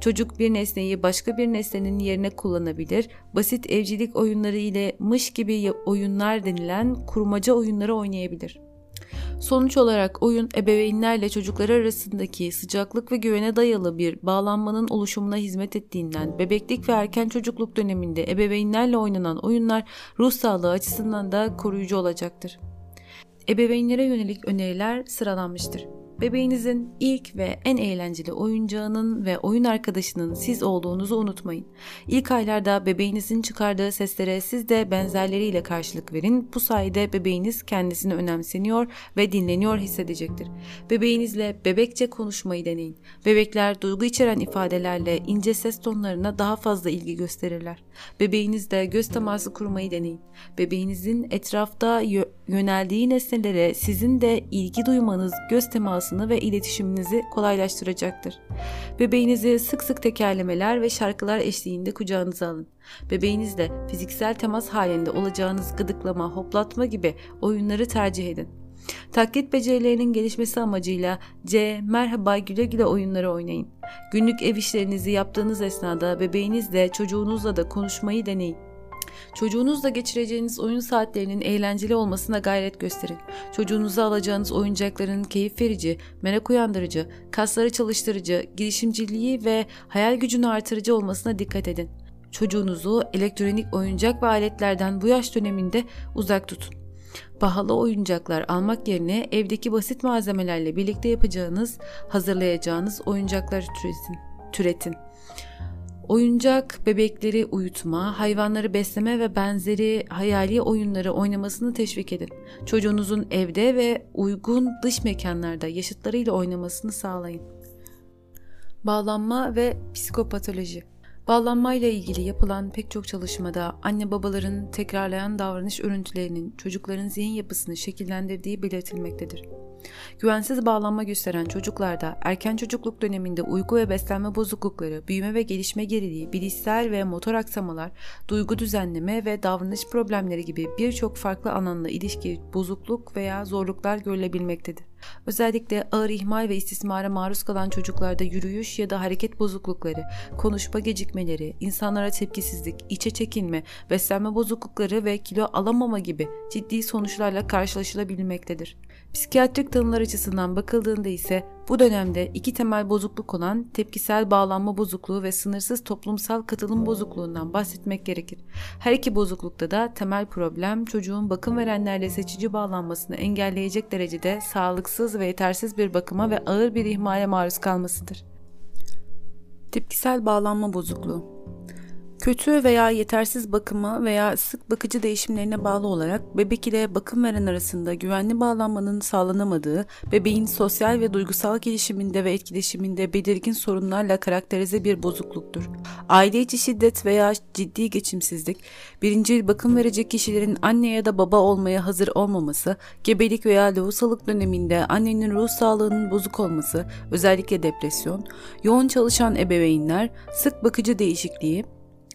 Çocuk bir nesneyi başka bir nesnenin yerine kullanabilir, basit evcilik oyunları ile mış gibi oyunlar denilen kurmaca oyunları oynayabilir. Sonuç olarak oyun ebeveynlerle çocuklar arasındaki sıcaklık ve güvene dayalı bir bağlanmanın oluşumuna hizmet ettiğinden bebeklik ve erken çocukluk döneminde ebeveynlerle oynanan oyunlar ruh sağlığı açısından da koruyucu olacaktır ebeveynlere yönelik öneriler sıralanmıştır. Bebeğinizin ilk ve en eğlenceli oyuncağının ve oyun arkadaşının siz olduğunuzu unutmayın. İlk aylarda bebeğinizin çıkardığı seslere siz de benzerleriyle karşılık verin. Bu sayede bebeğiniz kendisini önemseniyor ve dinleniyor hissedecektir. Bebeğinizle bebekçe konuşmayı deneyin. Bebekler duygu içeren ifadelerle ince ses tonlarına daha fazla ilgi gösterirler. Bebeğinizle göz teması kurmayı deneyin. Bebeğinizin etrafta yöneldiği nesnelere sizin de ilgi duymanız göz temasını ve iletişiminizi kolaylaştıracaktır. Bebeğinizi sık sık tekerlemeler ve şarkılar eşliğinde kucağınıza alın. Bebeğinizle fiziksel temas halinde olacağınız gıdıklama, hoplatma gibi oyunları tercih edin. Taklit becerilerinin gelişmesi amacıyla C, merhaba güle güle oyunları oynayın. Günlük ev işlerinizi yaptığınız esnada bebeğinizle çocuğunuzla da konuşmayı deneyin. Çocuğunuzla geçireceğiniz oyun saatlerinin eğlenceli olmasına gayret gösterin. Çocuğunuza alacağınız oyuncakların keyif verici, merak uyandırıcı, kasları çalıştırıcı, girişimciliği ve hayal gücünü artırıcı olmasına dikkat edin. Çocuğunuzu elektronik oyuncak ve aletlerden bu yaş döneminde uzak tutun. Pahalı oyuncaklar almak yerine evdeki basit malzemelerle birlikte yapacağınız, hazırlayacağınız oyuncaklar türetin. türetin. Oyuncak, bebekleri uyutma, hayvanları besleme ve benzeri hayali oyunları oynamasını teşvik edin. Çocuğunuzun evde ve uygun dış mekanlarda yaşıtlarıyla oynamasını sağlayın. Bağlanma ve psikopatoloji Bağlanmayla ilgili yapılan pek çok çalışmada anne babaların tekrarlayan davranış örüntülerinin çocukların zihin yapısını şekillendirdiği belirtilmektedir. Güvensiz bağlanma gösteren çocuklarda erken çocukluk döneminde uyku ve beslenme bozuklukları, büyüme ve gelişme geriliği, bilişsel ve motor aksamalar, duygu düzenleme ve davranış problemleri gibi birçok farklı alanla ilişki bozukluk veya zorluklar görülebilmektedir. Özellikle ağır ihmal ve istismara maruz kalan çocuklarda yürüyüş ya da hareket bozuklukları, konuşma gecikmeleri, insanlara tepkisizlik, içe çekinme, beslenme bozuklukları ve kilo alamama gibi ciddi sonuçlarla karşılaşılabilmektedir. Psikiyatrik tanılar açısından bakıldığında ise bu dönemde iki temel bozukluk olan tepkisel bağlanma bozukluğu ve sınırsız toplumsal katılım bozukluğundan bahsetmek gerekir. Her iki bozuklukta da temel problem çocuğun bakım verenlerle seçici bağlanmasını engelleyecek derecede sağlıksız ve yetersiz bir bakıma ve ağır bir ihmale maruz kalmasıdır. Tepkisel bağlanma bozukluğu Kötü veya yetersiz bakıma veya sık bakıcı değişimlerine bağlı olarak bebek ile bakım veren arasında güvenli bağlanmanın sağlanamadığı, bebeğin sosyal ve duygusal gelişiminde ve etkileşiminde belirgin sorunlarla karakterize bir bozukluktur. Aile içi şiddet veya ciddi geçimsizlik, birinci bakım verecek kişilerin anne ya da baba olmaya hazır olmaması, gebelik veya lohusalık döneminde annenin ruh sağlığının bozuk olması, özellikle depresyon, yoğun çalışan ebeveynler, sık bakıcı değişikliği,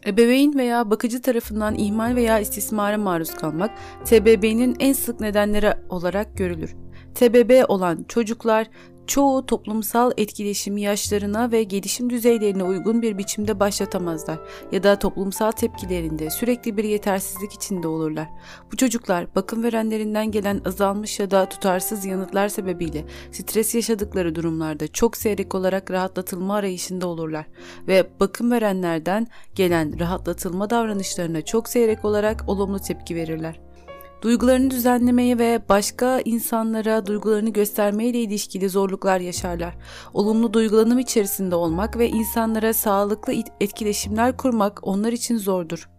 Ebeveyn veya bakıcı tarafından ihmal veya istismara maruz kalmak TBB'nin en sık nedenleri olarak görülür. TBB olan çocuklar çoğu toplumsal etkileşimi yaşlarına ve gelişim düzeylerine uygun bir biçimde başlatamazlar ya da toplumsal tepkilerinde sürekli bir yetersizlik içinde olurlar. Bu çocuklar bakım verenlerinden gelen azalmış ya da tutarsız yanıtlar sebebiyle stres yaşadıkları durumlarda çok seyrek olarak rahatlatılma arayışında olurlar ve bakım verenlerden gelen rahatlatılma davranışlarına çok seyrek olarak olumlu tepki verirler. Duygularını düzenlemeye ve başka insanlara duygularını göstermeye ile ilişkili zorluklar yaşarlar. Olumlu duygulanım içerisinde olmak ve insanlara sağlıklı etkileşimler kurmak onlar için zordur.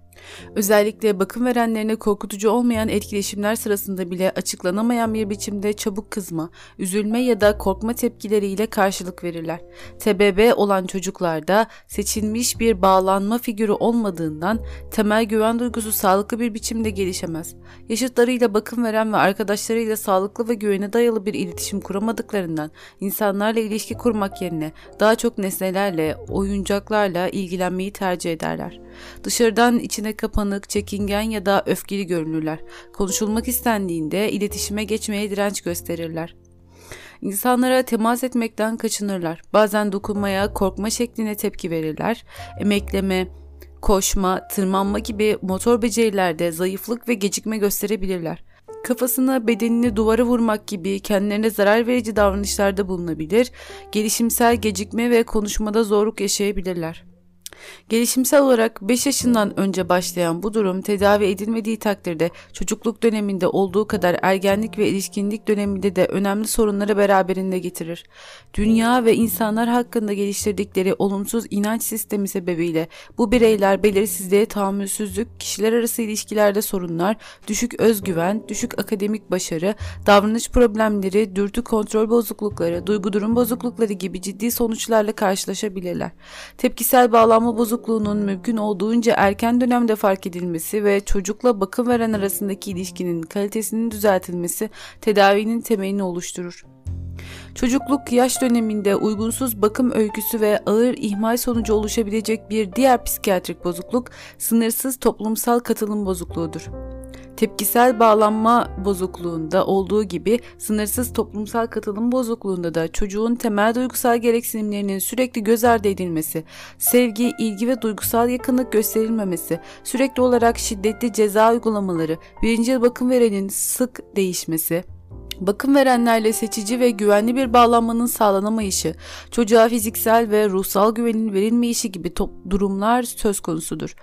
Özellikle bakım verenlerine korkutucu olmayan etkileşimler sırasında bile açıklanamayan bir biçimde çabuk kızma, üzülme ya da korkma tepkileriyle karşılık verirler. TBB olan çocuklarda seçilmiş bir bağlanma figürü olmadığından temel güven duygusu sağlıklı bir biçimde gelişemez. Yaşıtlarıyla bakım veren ve arkadaşlarıyla sağlıklı ve güvene dayalı bir iletişim kuramadıklarından insanlarla ilişki kurmak yerine daha çok nesnelerle, oyuncaklarla ilgilenmeyi tercih ederler. Dışarıdan içine kapanık, çekingen ya da öfkeli görünürler. Konuşulmak istendiğinde iletişime geçmeye direnç gösterirler. İnsanlara temas etmekten kaçınırlar. Bazen dokunmaya, korkma şekline tepki verirler. Emekleme, koşma, tırmanma gibi motor becerilerde zayıflık ve gecikme gösterebilirler. Kafasına bedenini duvara vurmak gibi kendilerine zarar verici davranışlarda bulunabilir, gelişimsel gecikme ve konuşmada zorluk yaşayabilirler. Gelişimsel olarak 5 yaşından önce başlayan bu durum tedavi edilmediği takdirde çocukluk döneminde olduğu kadar ergenlik ve ilişkinlik döneminde de önemli sorunları beraberinde getirir. Dünya ve insanlar hakkında geliştirdikleri olumsuz inanç sistemi sebebiyle bu bireyler belirsizliğe tahammülsüzlük, kişiler arası ilişkilerde sorunlar, düşük özgüven, düşük akademik başarı, davranış problemleri, dürtü kontrol bozuklukları, duygu durum bozuklukları gibi ciddi sonuçlarla karşılaşabilirler. Tepkisel bağlanma bozukluğunun mümkün olduğunca erken dönemde fark edilmesi ve çocukla bakım veren arasındaki ilişkinin kalitesinin düzeltilmesi tedavinin temelini oluşturur. Çocukluk yaş döneminde uygunsuz bakım öyküsü ve ağır ihmal sonucu oluşabilecek bir diğer psikiyatrik bozukluk sınırsız toplumsal katılım bozukluğudur. Tepkisel bağlanma bozukluğunda olduğu gibi sınırsız toplumsal katılım bozukluğunda da çocuğun temel duygusal gereksinimlerinin sürekli göz ardı edilmesi, sevgi, ilgi ve duygusal yakınlık gösterilmemesi, sürekli olarak şiddetli ceza uygulamaları, birinci bakım verenin sık değişmesi, Bakım verenlerle seçici ve güvenli bir bağlanmanın sağlanamayışı, çocuğa fiziksel ve ruhsal güvenin verilmeyişi gibi durumlar söz konusudur.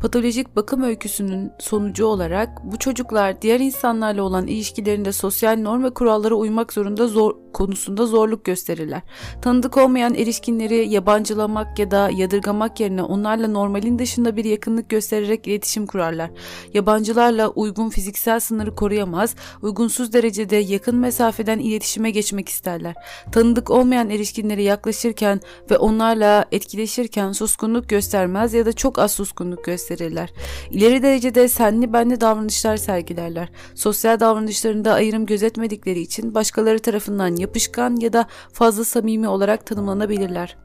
Patolojik bakım öyküsünün sonucu olarak bu çocuklar diğer insanlarla olan ilişkilerinde sosyal norm ve kurallara uymak zorunda zor konusunda zorluk gösterirler. Tanıdık olmayan erişkinleri yabancılamak ya da yadırgamak yerine onlarla normalin dışında bir yakınlık göstererek iletişim kurarlar. Yabancılarla uygun fiziksel sınırı koruyamaz, uygunsuz derecede yakın mesafeden iletişime geçmek isterler. Tanıdık olmayan erişkinlere yaklaşırken ve onlarla etkileşirken suskunluk göstermez ya da çok az suskunluk gösterirler. İleri derecede senli benli davranışlar sergilerler. Sosyal davranışlarında ayrım gözetmedikleri için başkaları tarafından yapışkan ya da fazla samimi olarak tanımlanabilirler.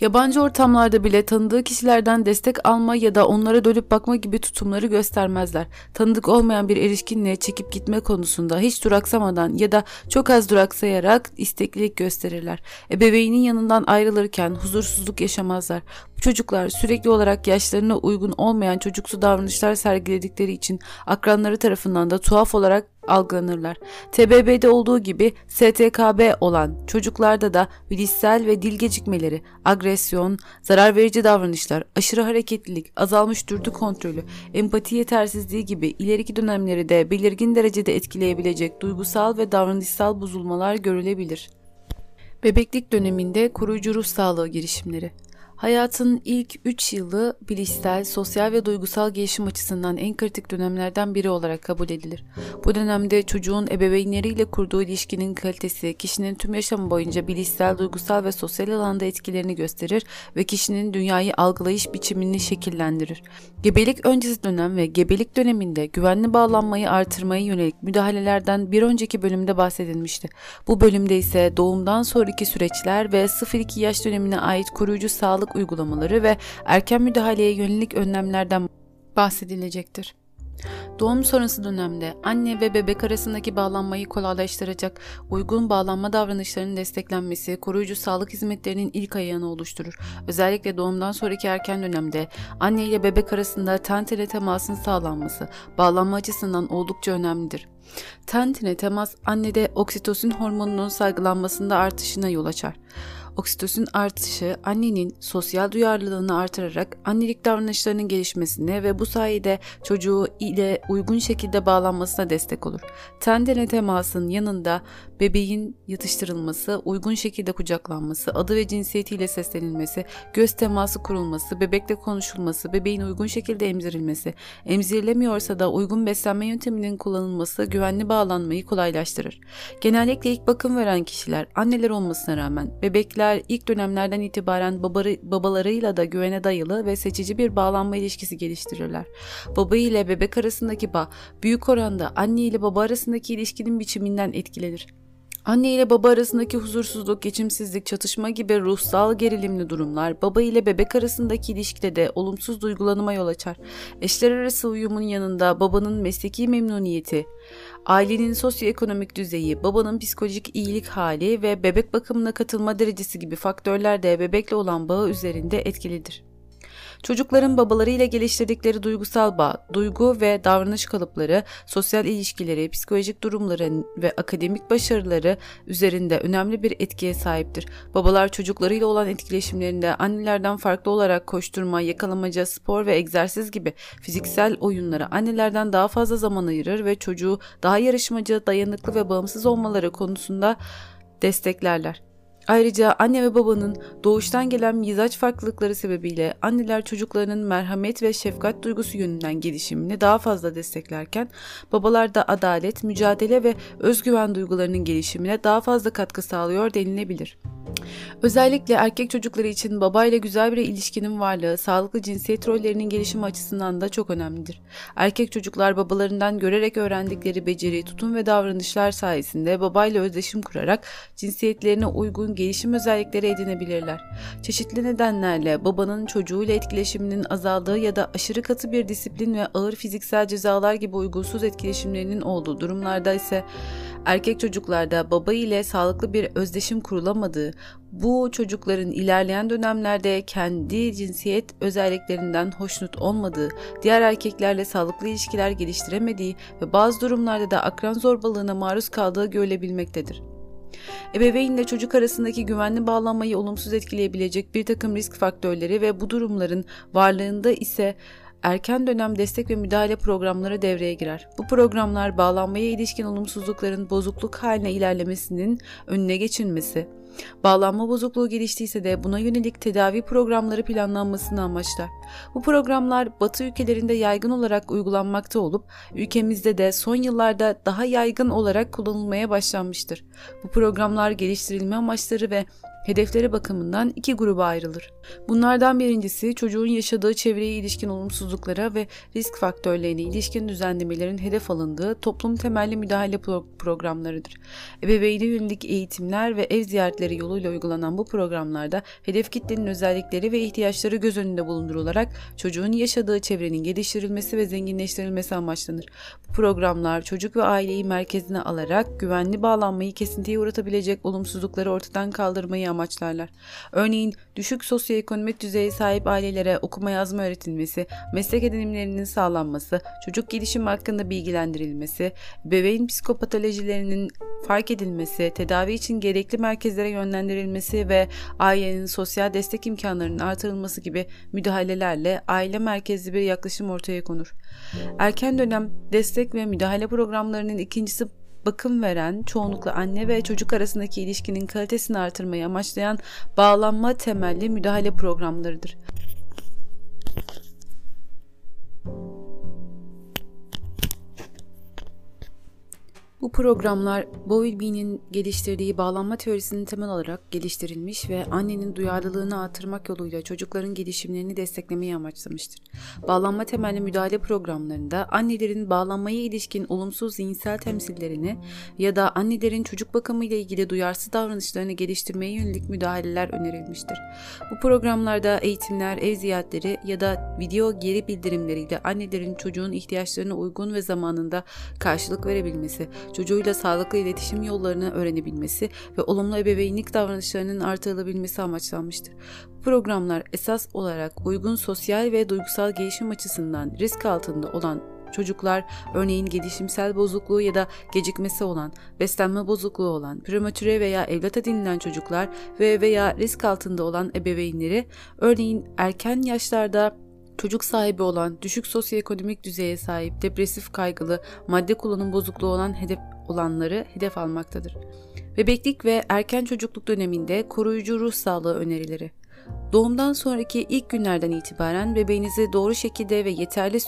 Yabancı ortamlarda bile tanıdığı kişilerden destek alma ya da onlara dönüp bakma gibi tutumları göstermezler. Tanıdık olmayan bir erişkinle çekip gitme konusunda hiç duraksamadan ya da çok az duraksayarak isteklilik gösterirler. Ebeveynin yanından ayrılırken huzursuzluk yaşamazlar. Çocuklar sürekli olarak yaşlarına uygun olmayan çocuksu davranışlar sergiledikleri için akranları tarafından da tuhaf olarak algılanırlar. TBB'de olduğu gibi STKB olan çocuklarda da bilişsel ve dil gecikmeleri, agresyon, zarar verici davranışlar, aşırı hareketlilik, azalmış dürtü kontrolü, empati yetersizliği gibi ileriki dönemleri de belirgin derecede etkileyebilecek duygusal ve davranışsal bozulmalar görülebilir. Bebeklik döneminde koruyucu ruh sağlığı girişimleri Hayatın ilk 3 yılı bilişsel, sosyal ve duygusal gelişim açısından en kritik dönemlerden biri olarak kabul edilir. Bu dönemde çocuğun ebeveynleriyle kurduğu ilişkinin kalitesi kişinin tüm yaşamı boyunca bilişsel, duygusal ve sosyal alanda etkilerini gösterir ve kişinin dünyayı algılayış biçimini şekillendirir. Gebelik öncesi dönem ve gebelik döneminde güvenli bağlanmayı artırmaya yönelik müdahalelerden bir önceki bölümde bahsedilmişti. Bu bölümde ise doğumdan sonraki süreçler ve 0-2 yaş dönemine ait koruyucu sağlık sağlık uygulamaları ve erken müdahaleye yönelik önlemlerden bahsedilecektir. Doğum sonrası dönemde anne ve bebek arasındaki bağlanmayı kolaylaştıracak uygun bağlanma davranışlarının desteklenmesi koruyucu sağlık hizmetlerinin ilk ayağını oluşturur. Özellikle doğumdan sonraki erken dönemde anne ile bebek arasında ten tele temasın sağlanması bağlanma açısından oldukça önemlidir. Ten tene temas annede oksitosin hormonunun salgılanmasında artışına yol açar. Oksitosin artışı annenin sosyal duyarlılığını artırarak annelik davranışlarının gelişmesine ve bu sayede çocuğu ile uygun şekilde bağlanmasına destek olur. Tendene temasın yanında bebeğin yatıştırılması, uygun şekilde kucaklanması, adı ve cinsiyetiyle seslenilmesi, göz teması kurulması, bebekle konuşulması, bebeğin uygun şekilde emzirilmesi, emzirilemiyorsa da uygun beslenme yönteminin kullanılması güvenli bağlanmayı kolaylaştırır. Genellikle ilk bakım veren kişiler anneler olmasına rağmen bebekler ilk dönemlerden itibaren babarı, babalarıyla da güvene dayalı ve seçici bir bağlanma ilişkisi geliştirirler. Baba ile bebek arasındaki bağ büyük oranda anne ile baba arasındaki ilişkinin biçiminden etkilenir. Anne ile baba arasındaki huzursuzluk, geçimsizlik, çatışma gibi ruhsal gerilimli durumlar baba ile bebek arasındaki ilişkide de olumsuz duygulanıma yol açar. Eşler arası uyumun yanında babanın mesleki memnuniyeti, ailenin sosyoekonomik düzeyi, babanın psikolojik iyilik hali ve bebek bakımına katılma derecesi gibi faktörler de bebekle olan bağı üzerinde etkilidir. Çocukların babalarıyla geliştirdikleri duygusal bağ, duygu ve davranış kalıpları, sosyal ilişkileri, psikolojik durumları ve akademik başarıları üzerinde önemli bir etkiye sahiptir. Babalar çocuklarıyla olan etkileşimlerinde annelerden farklı olarak koşturma, yakalamaca, spor ve egzersiz gibi fiziksel oyunlara annelerden daha fazla zaman ayırır ve çocuğu daha yarışmacı, dayanıklı ve bağımsız olmaları konusunda desteklerler. Ayrıca anne ve babanın doğuştan gelen mizaç farklılıkları sebebiyle anneler çocuklarının merhamet ve şefkat duygusu yönünden gelişimini daha fazla desteklerken babalar da adalet, mücadele ve özgüven duygularının gelişimine daha fazla katkı sağlıyor denilebilir. Özellikle erkek çocukları için babayla güzel bir ilişkinin varlığı, sağlıklı cinsiyet rollerinin gelişimi açısından da çok önemlidir. Erkek çocuklar babalarından görerek öğrendikleri beceri, tutum ve davranışlar sayesinde babayla özdeşim kurarak cinsiyetlerine uygun gelişim özellikleri edinebilirler. Çeşitli nedenlerle babanın çocuğuyla etkileşiminin azaldığı ya da aşırı katı bir disiplin ve ağır fiziksel cezalar gibi uygunsuz etkileşimlerinin olduğu durumlarda ise erkek çocuklarda baba ile sağlıklı bir özdeşim kurulamadığı, bu çocukların ilerleyen dönemlerde kendi cinsiyet özelliklerinden hoşnut olmadığı, diğer erkeklerle sağlıklı ilişkiler geliştiremediği ve bazı durumlarda da akran zorbalığına maruz kaldığı görülebilmektedir. Ebeveynle çocuk arasındaki güvenli bağlanmayı olumsuz etkileyebilecek bir takım risk faktörleri ve bu durumların varlığında ise erken dönem destek ve müdahale programları devreye girer. Bu programlar bağlanmaya ilişkin olumsuzlukların bozukluk haline ilerlemesinin önüne geçilmesi, Bağlanma bozukluğu geliştiyse de buna yönelik tedavi programları planlanmasını amaçlar. Bu programlar Batı ülkelerinde yaygın olarak uygulanmakta olup ülkemizde de son yıllarda daha yaygın olarak kullanılmaya başlanmıştır. Bu programlar geliştirilme amaçları ve hedefleri bakımından iki gruba ayrılır. Bunlardan birincisi çocuğun yaşadığı çevreye ilişkin olumsuzluklara ve risk faktörlerine ilişkin düzenlemelerin hedef alındığı toplum temelli müdahale pro- programlarıdır. Ebeveyne yönelik eğitimler ve ev ziyaretleri yoluyla uygulanan bu programlarda hedef kitlenin özellikleri ve ihtiyaçları göz önünde bulundurularak çocuğun yaşadığı çevrenin geliştirilmesi ve zenginleştirilmesi amaçlanır. Bu programlar çocuk ve aileyi merkezine alarak güvenli bağlanmayı kesintiye uğratabilecek olumsuzlukları ortadan kaldırmayı amaçlarlar. Örneğin düşük sosyoekonomik düzeye sahip ailelere okuma yazma öğretilmesi, meslek edinimlerinin sağlanması, çocuk gelişimi hakkında bilgilendirilmesi, bebeğin psikopatolojilerinin fark edilmesi, tedavi için gerekli merkezlere yönlendirilmesi ve ailenin sosyal destek imkanlarının artırılması gibi müdahalelerle aile merkezli bir yaklaşım ortaya konur. Erken dönem destek ve müdahale programlarının ikincisi bakım veren, çoğunlukla anne ve çocuk arasındaki ilişkinin kalitesini artırmayı amaçlayan bağlanma temelli müdahale programlarıdır. Bu programlar Bowlby'nin geliştirdiği bağlanma teorisinin temel olarak geliştirilmiş ve annenin duyarlılığını artırmak yoluyla çocukların gelişimlerini desteklemeyi amaçlamıştır. Bağlanma temelli müdahale programlarında annelerin bağlanmaya ilişkin olumsuz zihinsel temsillerini ya da annelerin çocuk bakımı ile ilgili duyarsız davranışlarını geliştirmeye yönelik müdahaleler önerilmiştir. Bu programlarda eğitimler, ev ziyaretleri ya da video geri bildirimleriyle annelerin çocuğun ihtiyaçlarına uygun ve zamanında karşılık verebilmesi, çocuğuyla sağlıklı iletişim yollarını öğrenebilmesi ve olumlu ebeveynlik davranışlarının artırılabilmesi amaçlanmıştır. Programlar esas olarak uygun sosyal ve duygusal gelişim açısından risk altında olan çocuklar örneğin gelişimsel bozukluğu ya da gecikmesi olan, beslenme bozukluğu olan, prematüre veya evlat edinilen çocuklar ve veya risk altında olan ebeveynleri örneğin erken yaşlarda çocuk sahibi olan, düşük sosyoekonomik düzeye sahip, depresif kaygılı, madde kullanım bozukluğu olan hedef olanları hedef almaktadır. Bebeklik ve erken çocukluk döneminde koruyucu ruh sağlığı önerileri. Doğumdan sonraki ilk günlerden itibaren bebeğinizi doğru şekilde ve yeterli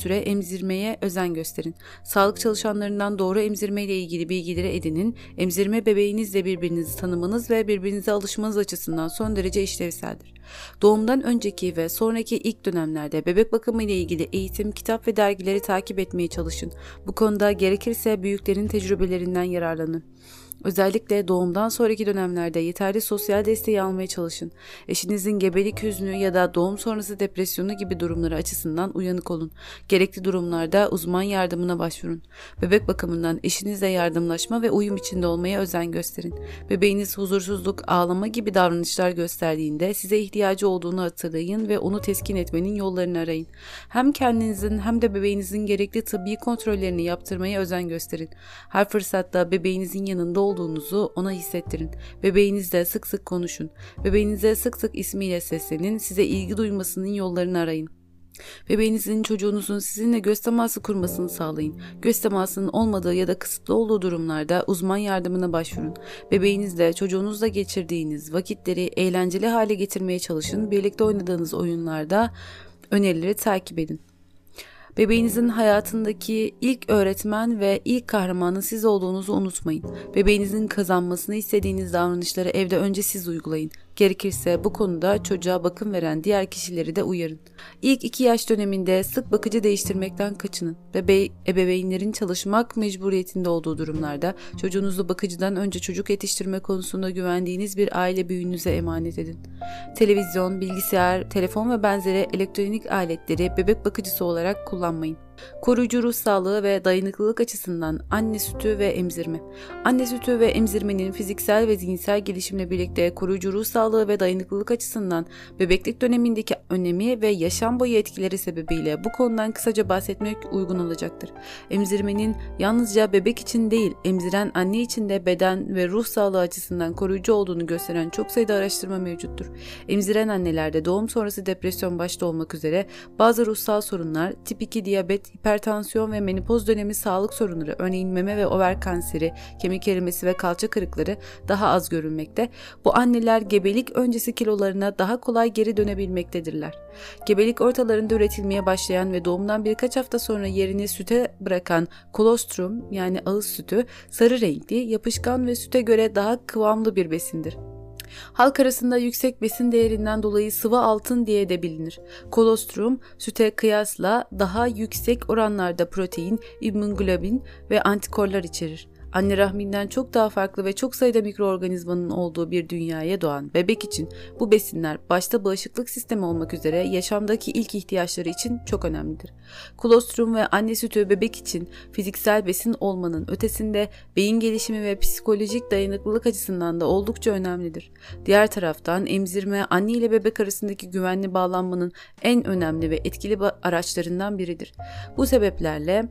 süre emzirmeye özen gösterin. Sağlık çalışanlarından doğru emzirme ile ilgili bilgileri edinin. Emzirme bebeğinizle birbirinizi tanımanız ve birbirinize alışmanız açısından son derece işlevseldir. Doğumdan önceki ve sonraki ilk dönemlerde bebek bakımı ile ilgili eğitim, kitap ve dergileri takip etmeye çalışın. Bu konuda gerekirse büyüklerin tecrübelerinden yararlanın. Özellikle doğumdan sonraki dönemlerde yeterli sosyal desteği almaya çalışın. Eşinizin gebelik hüznü ya da doğum sonrası depresyonu gibi durumları açısından uyanık olun. Gerekli durumlarda uzman yardımına başvurun. Bebek bakımından eşinizle yardımlaşma ve uyum içinde olmaya özen gösterin. Bebeğiniz huzursuzluk, ağlama gibi davranışlar gösterdiğinde size ihtiyacı olduğunu hatırlayın ve onu teskin etmenin yollarını arayın. Hem kendinizin hem de bebeğinizin gerekli tıbbi kontrollerini yaptırmaya özen gösterin. Her fırsatta bebeğinizin yanında olduğunuzu ona hissettirin. Bebeğinizle sık sık konuşun. Bebeğinize sık sık ismiyle seslenin. Size ilgi duymasının yollarını arayın. Bebeğinizin çocuğunuzun sizinle göz teması kurmasını sağlayın. Göz temasının olmadığı ya da kısıtlı olduğu durumlarda uzman yardımına başvurun. Bebeğinizle çocuğunuzla geçirdiğiniz vakitleri eğlenceli hale getirmeye çalışın. Birlikte oynadığınız oyunlarda önerileri takip edin. Bebeğinizin hayatındaki ilk öğretmen ve ilk kahramanın siz olduğunuzu unutmayın. Bebeğinizin kazanmasını istediğiniz davranışları evde önce siz uygulayın. Gerekirse bu konuda çocuğa bakım veren diğer kişileri de uyarın. İlk iki yaş döneminde sık bakıcı değiştirmekten kaçının. Bebe ebeveynlerin çalışmak mecburiyetinde olduğu durumlarda çocuğunuzu bakıcıdan önce çocuk yetiştirme konusunda güvendiğiniz bir aile büyüğünüze emanet edin. Televizyon, bilgisayar, telefon ve benzeri elektronik aletleri bebek bakıcısı olarak kullanmayın. Koruyucu ruh sağlığı ve dayanıklılık açısından anne sütü ve emzirme. Anne sütü ve emzirmenin fiziksel ve zihinsel gelişimle birlikte koruyucu ruh sağlığı ve dayanıklılık açısından bebeklik dönemindeki önemi ve yaşam boyu etkileri sebebiyle bu konudan kısaca bahsetmek uygun olacaktır. Emzirmenin yalnızca bebek için değil, emziren anne için de beden ve ruh sağlığı açısından koruyucu olduğunu gösteren çok sayıda araştırma mevcuttur. Emziren annelerde doğum sonrası depresyon başta olmak üzere bazı ruhsal sorunlar, tip 2 diyabet, hipertansiyon ve menopoz dönemi sağlık sorunları, örneğin meme ve over kanseri, kemik erimesi ve kalça kırıkları daha az görülmekte. Bu anneler gebelik öncesi kilolarına daha kolay geri dönebilmektedirler. Gebelik ortalarında üretilmeye başlayan ve doğumdan birkaç hafta sonra yerini süte bırakan kolostrum yani ağız sütü sarı renkli, yapışkan ve süte göre daha kıvamlı bir besindir. Halk arasında yüksek besin değerinden dolayı sıvı altın diye de bilinir. Kolostrum süte kıyasla daha yüksek oranlarda protein, immunoglobin ve antikorlar içerir anne rahminden çok daha farklı ve çok sayıda mikroorganizmanın olduğu bir dünyaya doğan bebek için bu besinler başta bağışıklık sistemi olmak üzere yaşamdaki ilk ihtiyaçları için çok önemlidir. Kolostrum ve anne sütü bebek için fiziksel besin olmanın ötesinde beyin gelişimi ve psikolojik dayanıklılık açısından da oldukça önemlidir. Diğer taraftan emzirme anne ile bebek arasındaki güvenli bağlanmanın en önemli ve etkili araçlarından biridir. Bu sebeplerle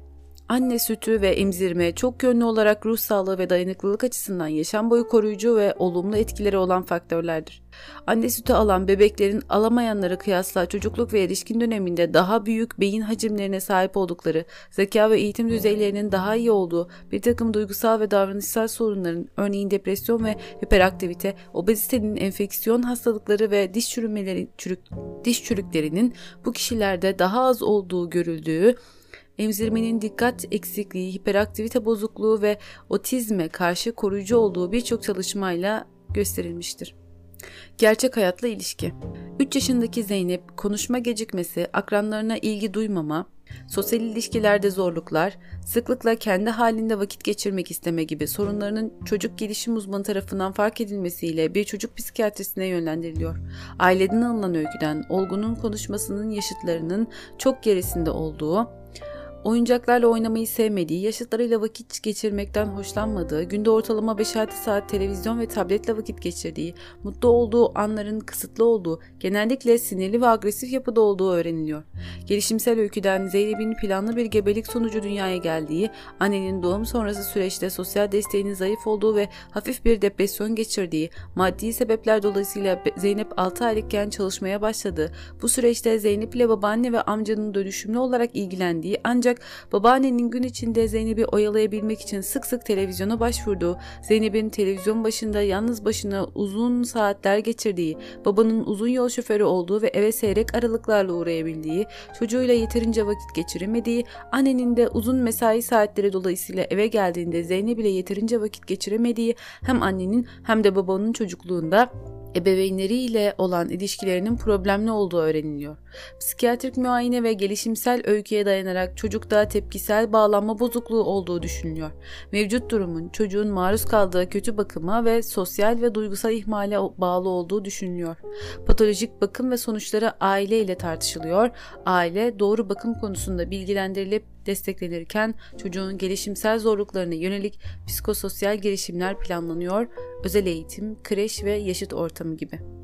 Anne sütü ve emzirme çok yönlü olarak ruh sağlığı ve dayanıklılık açısından yaşam boyu koruyucu ve olumlu etkileri olan faktörlerdir. Anne sütü alan bebeklerin alamayanlara kıyasla çocukluk ve erişkin döneminde daha büyük beyin hacimlerine sahip oldukları, zeka ve eğitim düzeylerinin daha iyi olduğu bir takım duygusal ve davranışsal sorunların örneğin depresyon ve hiperaktivite, obezitenin enfeksiyon hastalıkları ve diş çürük, diş çürüklerinin bu kişilerde daha az olduğu görüldüğü emzirmenin dikkat eksikliği, hiperaktivite bozukluğu ve otizme karşı koruyucu olduğu birçok çalışmayla gösterilmiştir. Gerçek hayatla ilişki 3 yaşındaki Zeynep konuşma gecikmesi, akranlarına ilgi duymama, sosyal ilişkilerde zorluklar, sıklıkla kendi halinde vakit geçirmek isteme gibi sorunlarının çocuk gelişim uzmanı tarafından fark edilmesiyle bir çocuk psikiyatrisine yönlendiriliyor. Aileden alınan öyküden olgunun konuşmasının yaşıtlarının çok gerisinde olduğu, Oyuncaklarla oynamayı sevmediği, yaşıtlarıyla vakit geçirmekten hoşlanmadığı, günde ortalama 5-6 saat televizyon ve tabletle vakit geçirdiği, mutlu olduğu anların kısıtlı olduğu, genellikle sinirli ve agresif yapıda olduğu öğreniliyor. Gelişimsel öyküden Zeynep'in planlı bir gebelik sonucu dünyaya geldiği, annenin doğum sonrası süreçte sosyal desteğinin zayıf olduğu ve hafif bir depresyon geçirdiği, maddi sebepler dolayısıyla Zeynep 6 aylıkken çalışmaya başladı. Bu süreçte Zeynep ile babaanne ve amcanın dönüşümlü olarak ilgilendiği ancak ancak babaannenin gün içinde Zeynep'i oyalayabilmek için sık sık televizyona başvurduğu, Zeynep'in televizyon başında yalnız başına uzun saatler geçirdiği, babanın uzun yol şoförü olduğu ve eve seyrek aralıklarla uğrayabildiği, çocuğuyla yeterince vakit geçiremediği, annenin de uzun mesai saatleri dolayısıyla eve geldiğinde Zeynep ile yeterince vakit geçiremediği hem annenin hem de babanın çocukluğunda ebeveynleriyle olan ilişkilerinin problemli olduğu öğreniliyor. Psikiyatrik muayene ve gelişimsel öyküye dayanarak çocukta tepkisel bağlanma bozukluğu olduğu düşünülüyor. Mevcut durumun çocuğun maruz kaldığı kötü bakıma ve sosyal ve duygusal ihmale bağlı olduğu düşünülüyor. Patolojik bakım ve sonuçları aile ile tartışılıyor. Aile doğru bakım konusunda bilgilendirilip desteklenirken çocuğun gelişimsel zorluklarına yönelik psikososyal gelişimler planlanıyor, özel eğitim, kreş ve yaşıt ortamı gibi.